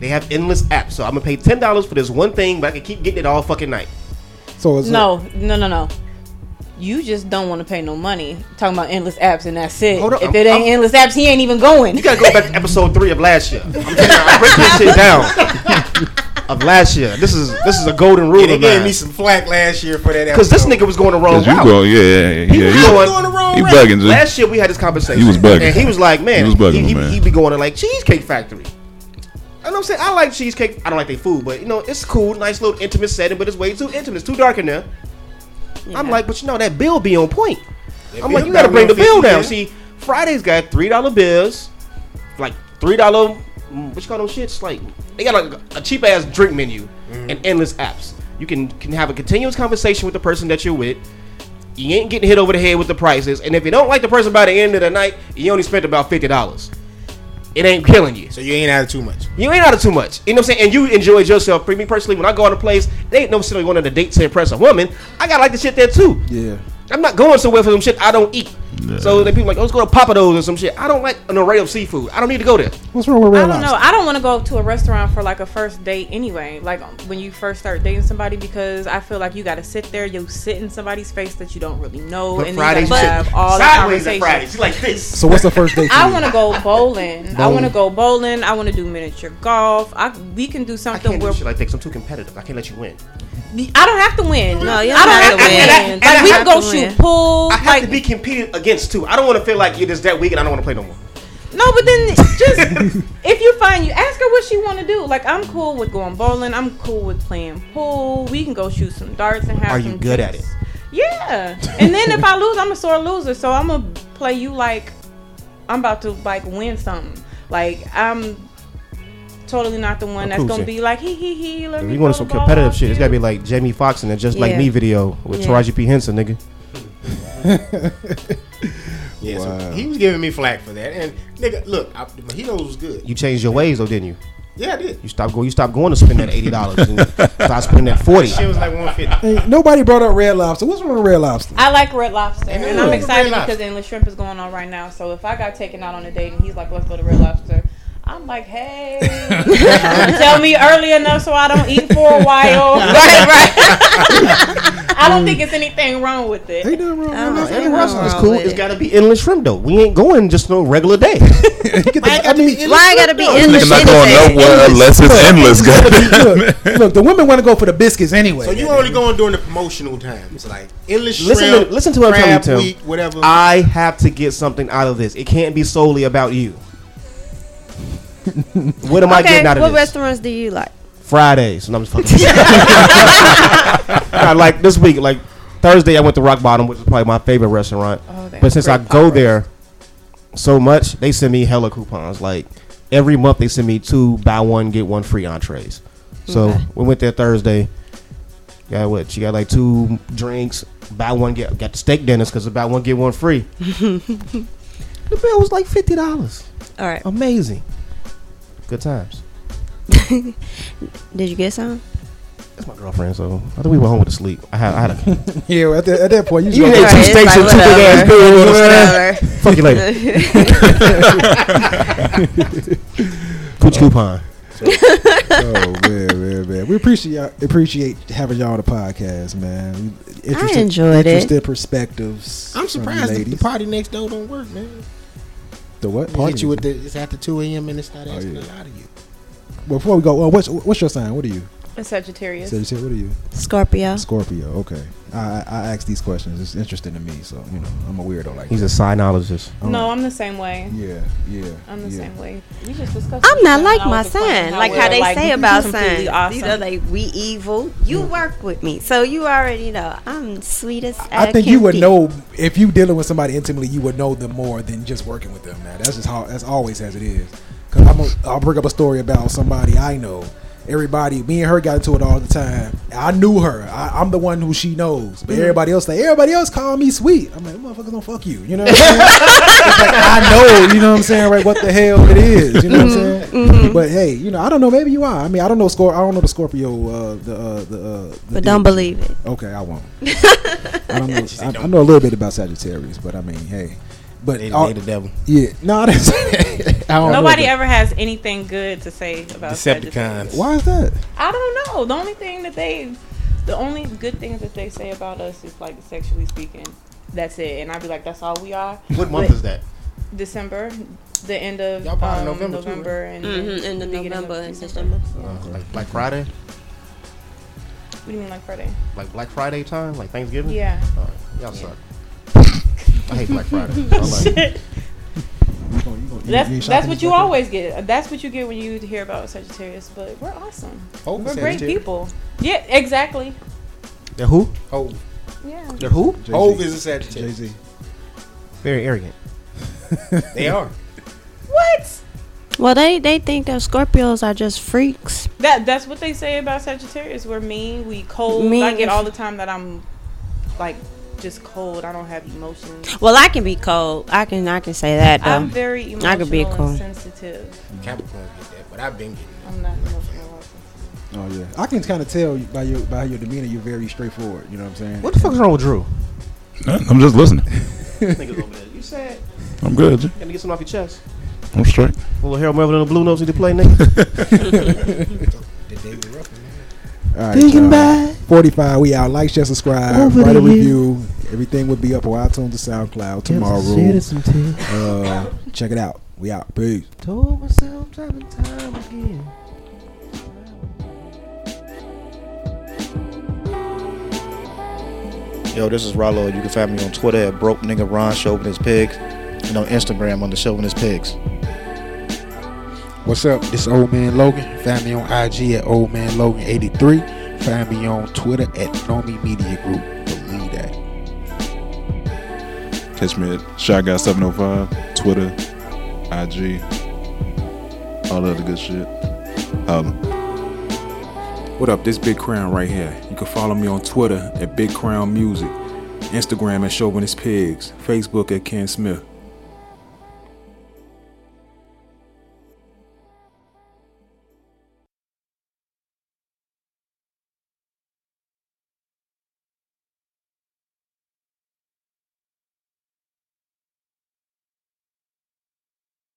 They have endless apps, so I'm gonna pay ten dollars for this one thing, but I can keep getting it all fucking night. So it's No, no, no, no. You just don't want to pay no money. Talking about endless apps and that's it. Hold on, if it ain't I'm- endless apps, he ain't even going. You gotta go back to episode three of last year. I'm telling you, I break this shit down. *laughs* of last year, this is this is a golden rule Yeah, they gave me some flack last year for that. Because this nigga was going the wrong Cause you route. go, yeah, yeah, yeah. He yeah. was You, going- going the wrong you way. bugging, G. Last year we had this conversation. He was bugging. And he was like, man, He was bugging, he, man. he, be going to like Cheesecake Factory. I know I'm saying? I like cheesecake. I don't like their food, but you know, it's cool, nice little intimate setting, but it's way too intimate. It's too dark in there. I'm like, but you know, that bill be on point. I'm like, you gotta bring the bill down. yeah. See, Friday's got three dollar bills, like three dollar. Mm, what you call those shits? Like they got like a cheap ass drink menu and endless apps. You can can have a continuous conversation with the person that you're with. You ain't getting hit over the head with the prices, and if you don't like the person by the end of the night, you only spent about fifty dollars. It ain't killing you. So you ain't out of too much. You ain't out of too much. You know what I'm saying? And you enjoyed yourself. For me personally, when I go on a place, they ain't no necessarily going on a date to impress a woman. I gotta like the shit there too. yeah. I'm not going somewhere for some shit I don't eat. So they people like, oh, let's go to Pappadeaux's or some shit. I don't like an array of seafood. I don't need to go there. What's wrong with I don't know. I don't want to go to a restaurant for like a first date anyway. Like when you first start dating somebody, because I feel like you got to sit there, you sit in somebody's face that you don't really know, But and Fridays, then you you gotta have all the sideways at conversation. Fridays. You like this. So what's the first date? for I want to go bowling. I want to go bowling. I want to do miniature golf. I we can do something I something can't do where shit like that 'cause I'm too competitive. I can't let you win. I don't have to win. No, you I don't don't have to have win. Like And I we have can go to shoot pool. I have like to be competed against too. I don't want to feel like it is that week and I don't want to play no more. No, but then just *laughs* if you find you ask her what she want to do. Like I'm cool with going bowling. I'm cool with playing pool. We can go shoot some darts and have. Are you some good at it? Yeah. And then if I lose, I'm a sore loser. So I'm gonna play you like I'm about to like win something. Like I'm totally not the one that's gonna be like he he he. Let If me you want some competitive off shit, it's you. gotta be like Jamie Foxx and the Just Like Me video with Yeah. Taraji P Henson, nigga. *laughs* Yeah, Wow. so he was giving me flack for that. And nigga, look, I, the mojitos was good. You changed your ways though, didn't you? Yeah, I did. You stopped going. You stopped going to spend that eighty dollars and *laughs* start spending that forty. Shit was like one fifty. Hey, nobody brought up Red Lobster. What's wrong with Red Lobster? I like Red Lobster, and I'm excited Lobster. because endless shrimp is going on right now. So if I got taken out on a date and he's like, "Let's go to Red Lobster," I'm like, "Hey, *laughs* tell me early enough so I don't eat for a while." *laughs* right, right. *laughs* I don't think it's anything wrong with it. Ain't nothing wrong with know. that. Ain't Russell nothing is wrong cool. with It's it. got to be endless shrimp though. We ain't going just no regular day. Get the- I mean, Why I gotta be Nigga endless? not going nowhere unless it's endless, goddamn. look, look, the women want to go for the biscuits anyway. So you only going during the promotional times, like endless Listen shrimp, to- listen to what I'm telling you, Tim. week, whatever. I have to get something out of this. It can't be solely about you. *laughs* what am I getting out of this? what this? restaurants do you like? Fridays. No, I'm just fucking. I *laughs* like this week, like Thursday, I went to Rock Bottom, which is probably my favorite restaurant. Oh, but since I go there so much, they send me hella coupons. Like every month, they send me two buy one get one free entrees. So Okay. we went there Thursday. Got what? She got like two drinks. Buy one get got the steak dinners because buy one get one free. *laughs* the bill was like fifty dollars. All right. Amazing. Good times. *laughs* Did you get some? That's my girlfriend, so I think we went home with a sleep. I had, I had a *laughs* yeah, at, that- at that point, you, You had two Right, steaks like and two big ass whatever. bills. Fuck you later. *laughs* Cooch coupon. oh man, man, man. We appreciate y'all, appreciate having y'all on the podcast, man. We- Interesting, enjoyed it. interesting perspectives. I'm surprised the, the party next door don't work, man. The what? Party hit you with the it's after two a.m. and they start Oh, asking yeah. a lot of you. Before we go, uh, what's what's your sign? What are you? A Sagittarius. Sagittarius, what are you? Scorpio. Scorpio. Okay. I, I I ask these questions. It's interesting to me. So you know, I'm a weirdo like He's a that. sinologist. Um, no, I'm the same way. Yeah, yeah. I'm the yeah. same way. We just discussed. I'm not like my son. Like how they like, say about completely sons. Awesome. You know, like we evil. You work with me, so you already know I'm sweetest. I uh, think you would be. know if you dealing with somebody intimately. You would know them more than just working with them. Man, that's just how. That's always as it is. Cause I'm. A, I'll bring up a story about somebody I know. Everybody, me and her got into it all the time. I knew her. I, I'm the one who she knows. But everybody else, like everybody else, call me sweet. I'm like, motherfuckers don't fuck you. You know what I'm saying? *laughs* Like, I know. You know what I'm saying? Right? What the hell it is? You know what I'm saying? But hey, you know, I don't know. Maybe you are. I mean, I don't know. Scor- I don't know the Scorpio. Uh, the uh, the. Uh, the But don't believe it. Okay, I won't. *laughs* I don't know. I, I know a little bit about Sagittarius, but I mean, hey, but They, all- they the devil. yeah, no, I didn't say that. *laughs* I don't Nobody that. ever has anything good to say about Sagittarius. Decepticons. Why is that? I don't know. The only thing that they, the only good things that they say about us is like sexually speaking. That's it. And I'd be like, that's all we are. What month But is that? December, the end of Y'all part um, November November, too, and Mm-hmm. In the beginning of November and December. December. Uh, like Black Friday? What do you mean, like Friday? Like Black Friday time? Like Thanksgiving? Yeah. Alright, Y'all suck. I hate Black Friday. *laughs* I like. You gonna- you gonna- you- That's you ain't that's shopping what this you weekend? always get. That's what you get when you hear about Sagittarius. But we're awesome. Oh, we're great Sagittarius. people. Yeah, exactly. They're who? Hov. Yeah. They're who? Jay-Z. Hov is a Sagittarius. Jay Z. Very arrogant. *laughs* They are. What? Well, they they think that Scorpios are just freaks. That that's what they say about Sagittarius. We're mean. We cold. Mean I get all the time that I'm like just cold. I don't have emotions. Well, I can be cold. I can I can say that though. I'm very emotional I could be cool. and sensitive. Capricorn get that, but I've been getting that. I'm not emotional. Oh yeah, I can kind of tell by your by your demeanor. You're very straightforward. You know what I'm saying? What the fuck is wrong with Drew? I'm just listening. *laughs* Niggas over there. You said I'm good. G. you gotta get something off your chest. I'm straight. little Harold Melvin and the Blue Notes need to play, nigga. *laughs* The David Ruffin. All right, y'all. 45. We out. Like, share, subscribe, write a review. Everything will be up on iTunes and SoundCloud tomorrow. Uh, check it out. We out. Peace. Told myself time and time again. Yo, this is Rollo. You can find me on Twitter at broke nigga Ron Chauvinist Pigs and on Instagram under Chauvinist Pigs. What's up? This is Old Man Logan. Find me on IG at Old Man Logan 83. Find me on Twitter at Nomi Media Group. Believe that. Catch me at Shy Guy 705, Twitter, IG, all the other good shit. Holla. What up? This Big Crown right here. You can follow me on Twitter at Big Crown Music, Instagram at Chauvinist Pigs, Facebook at Ken Smith.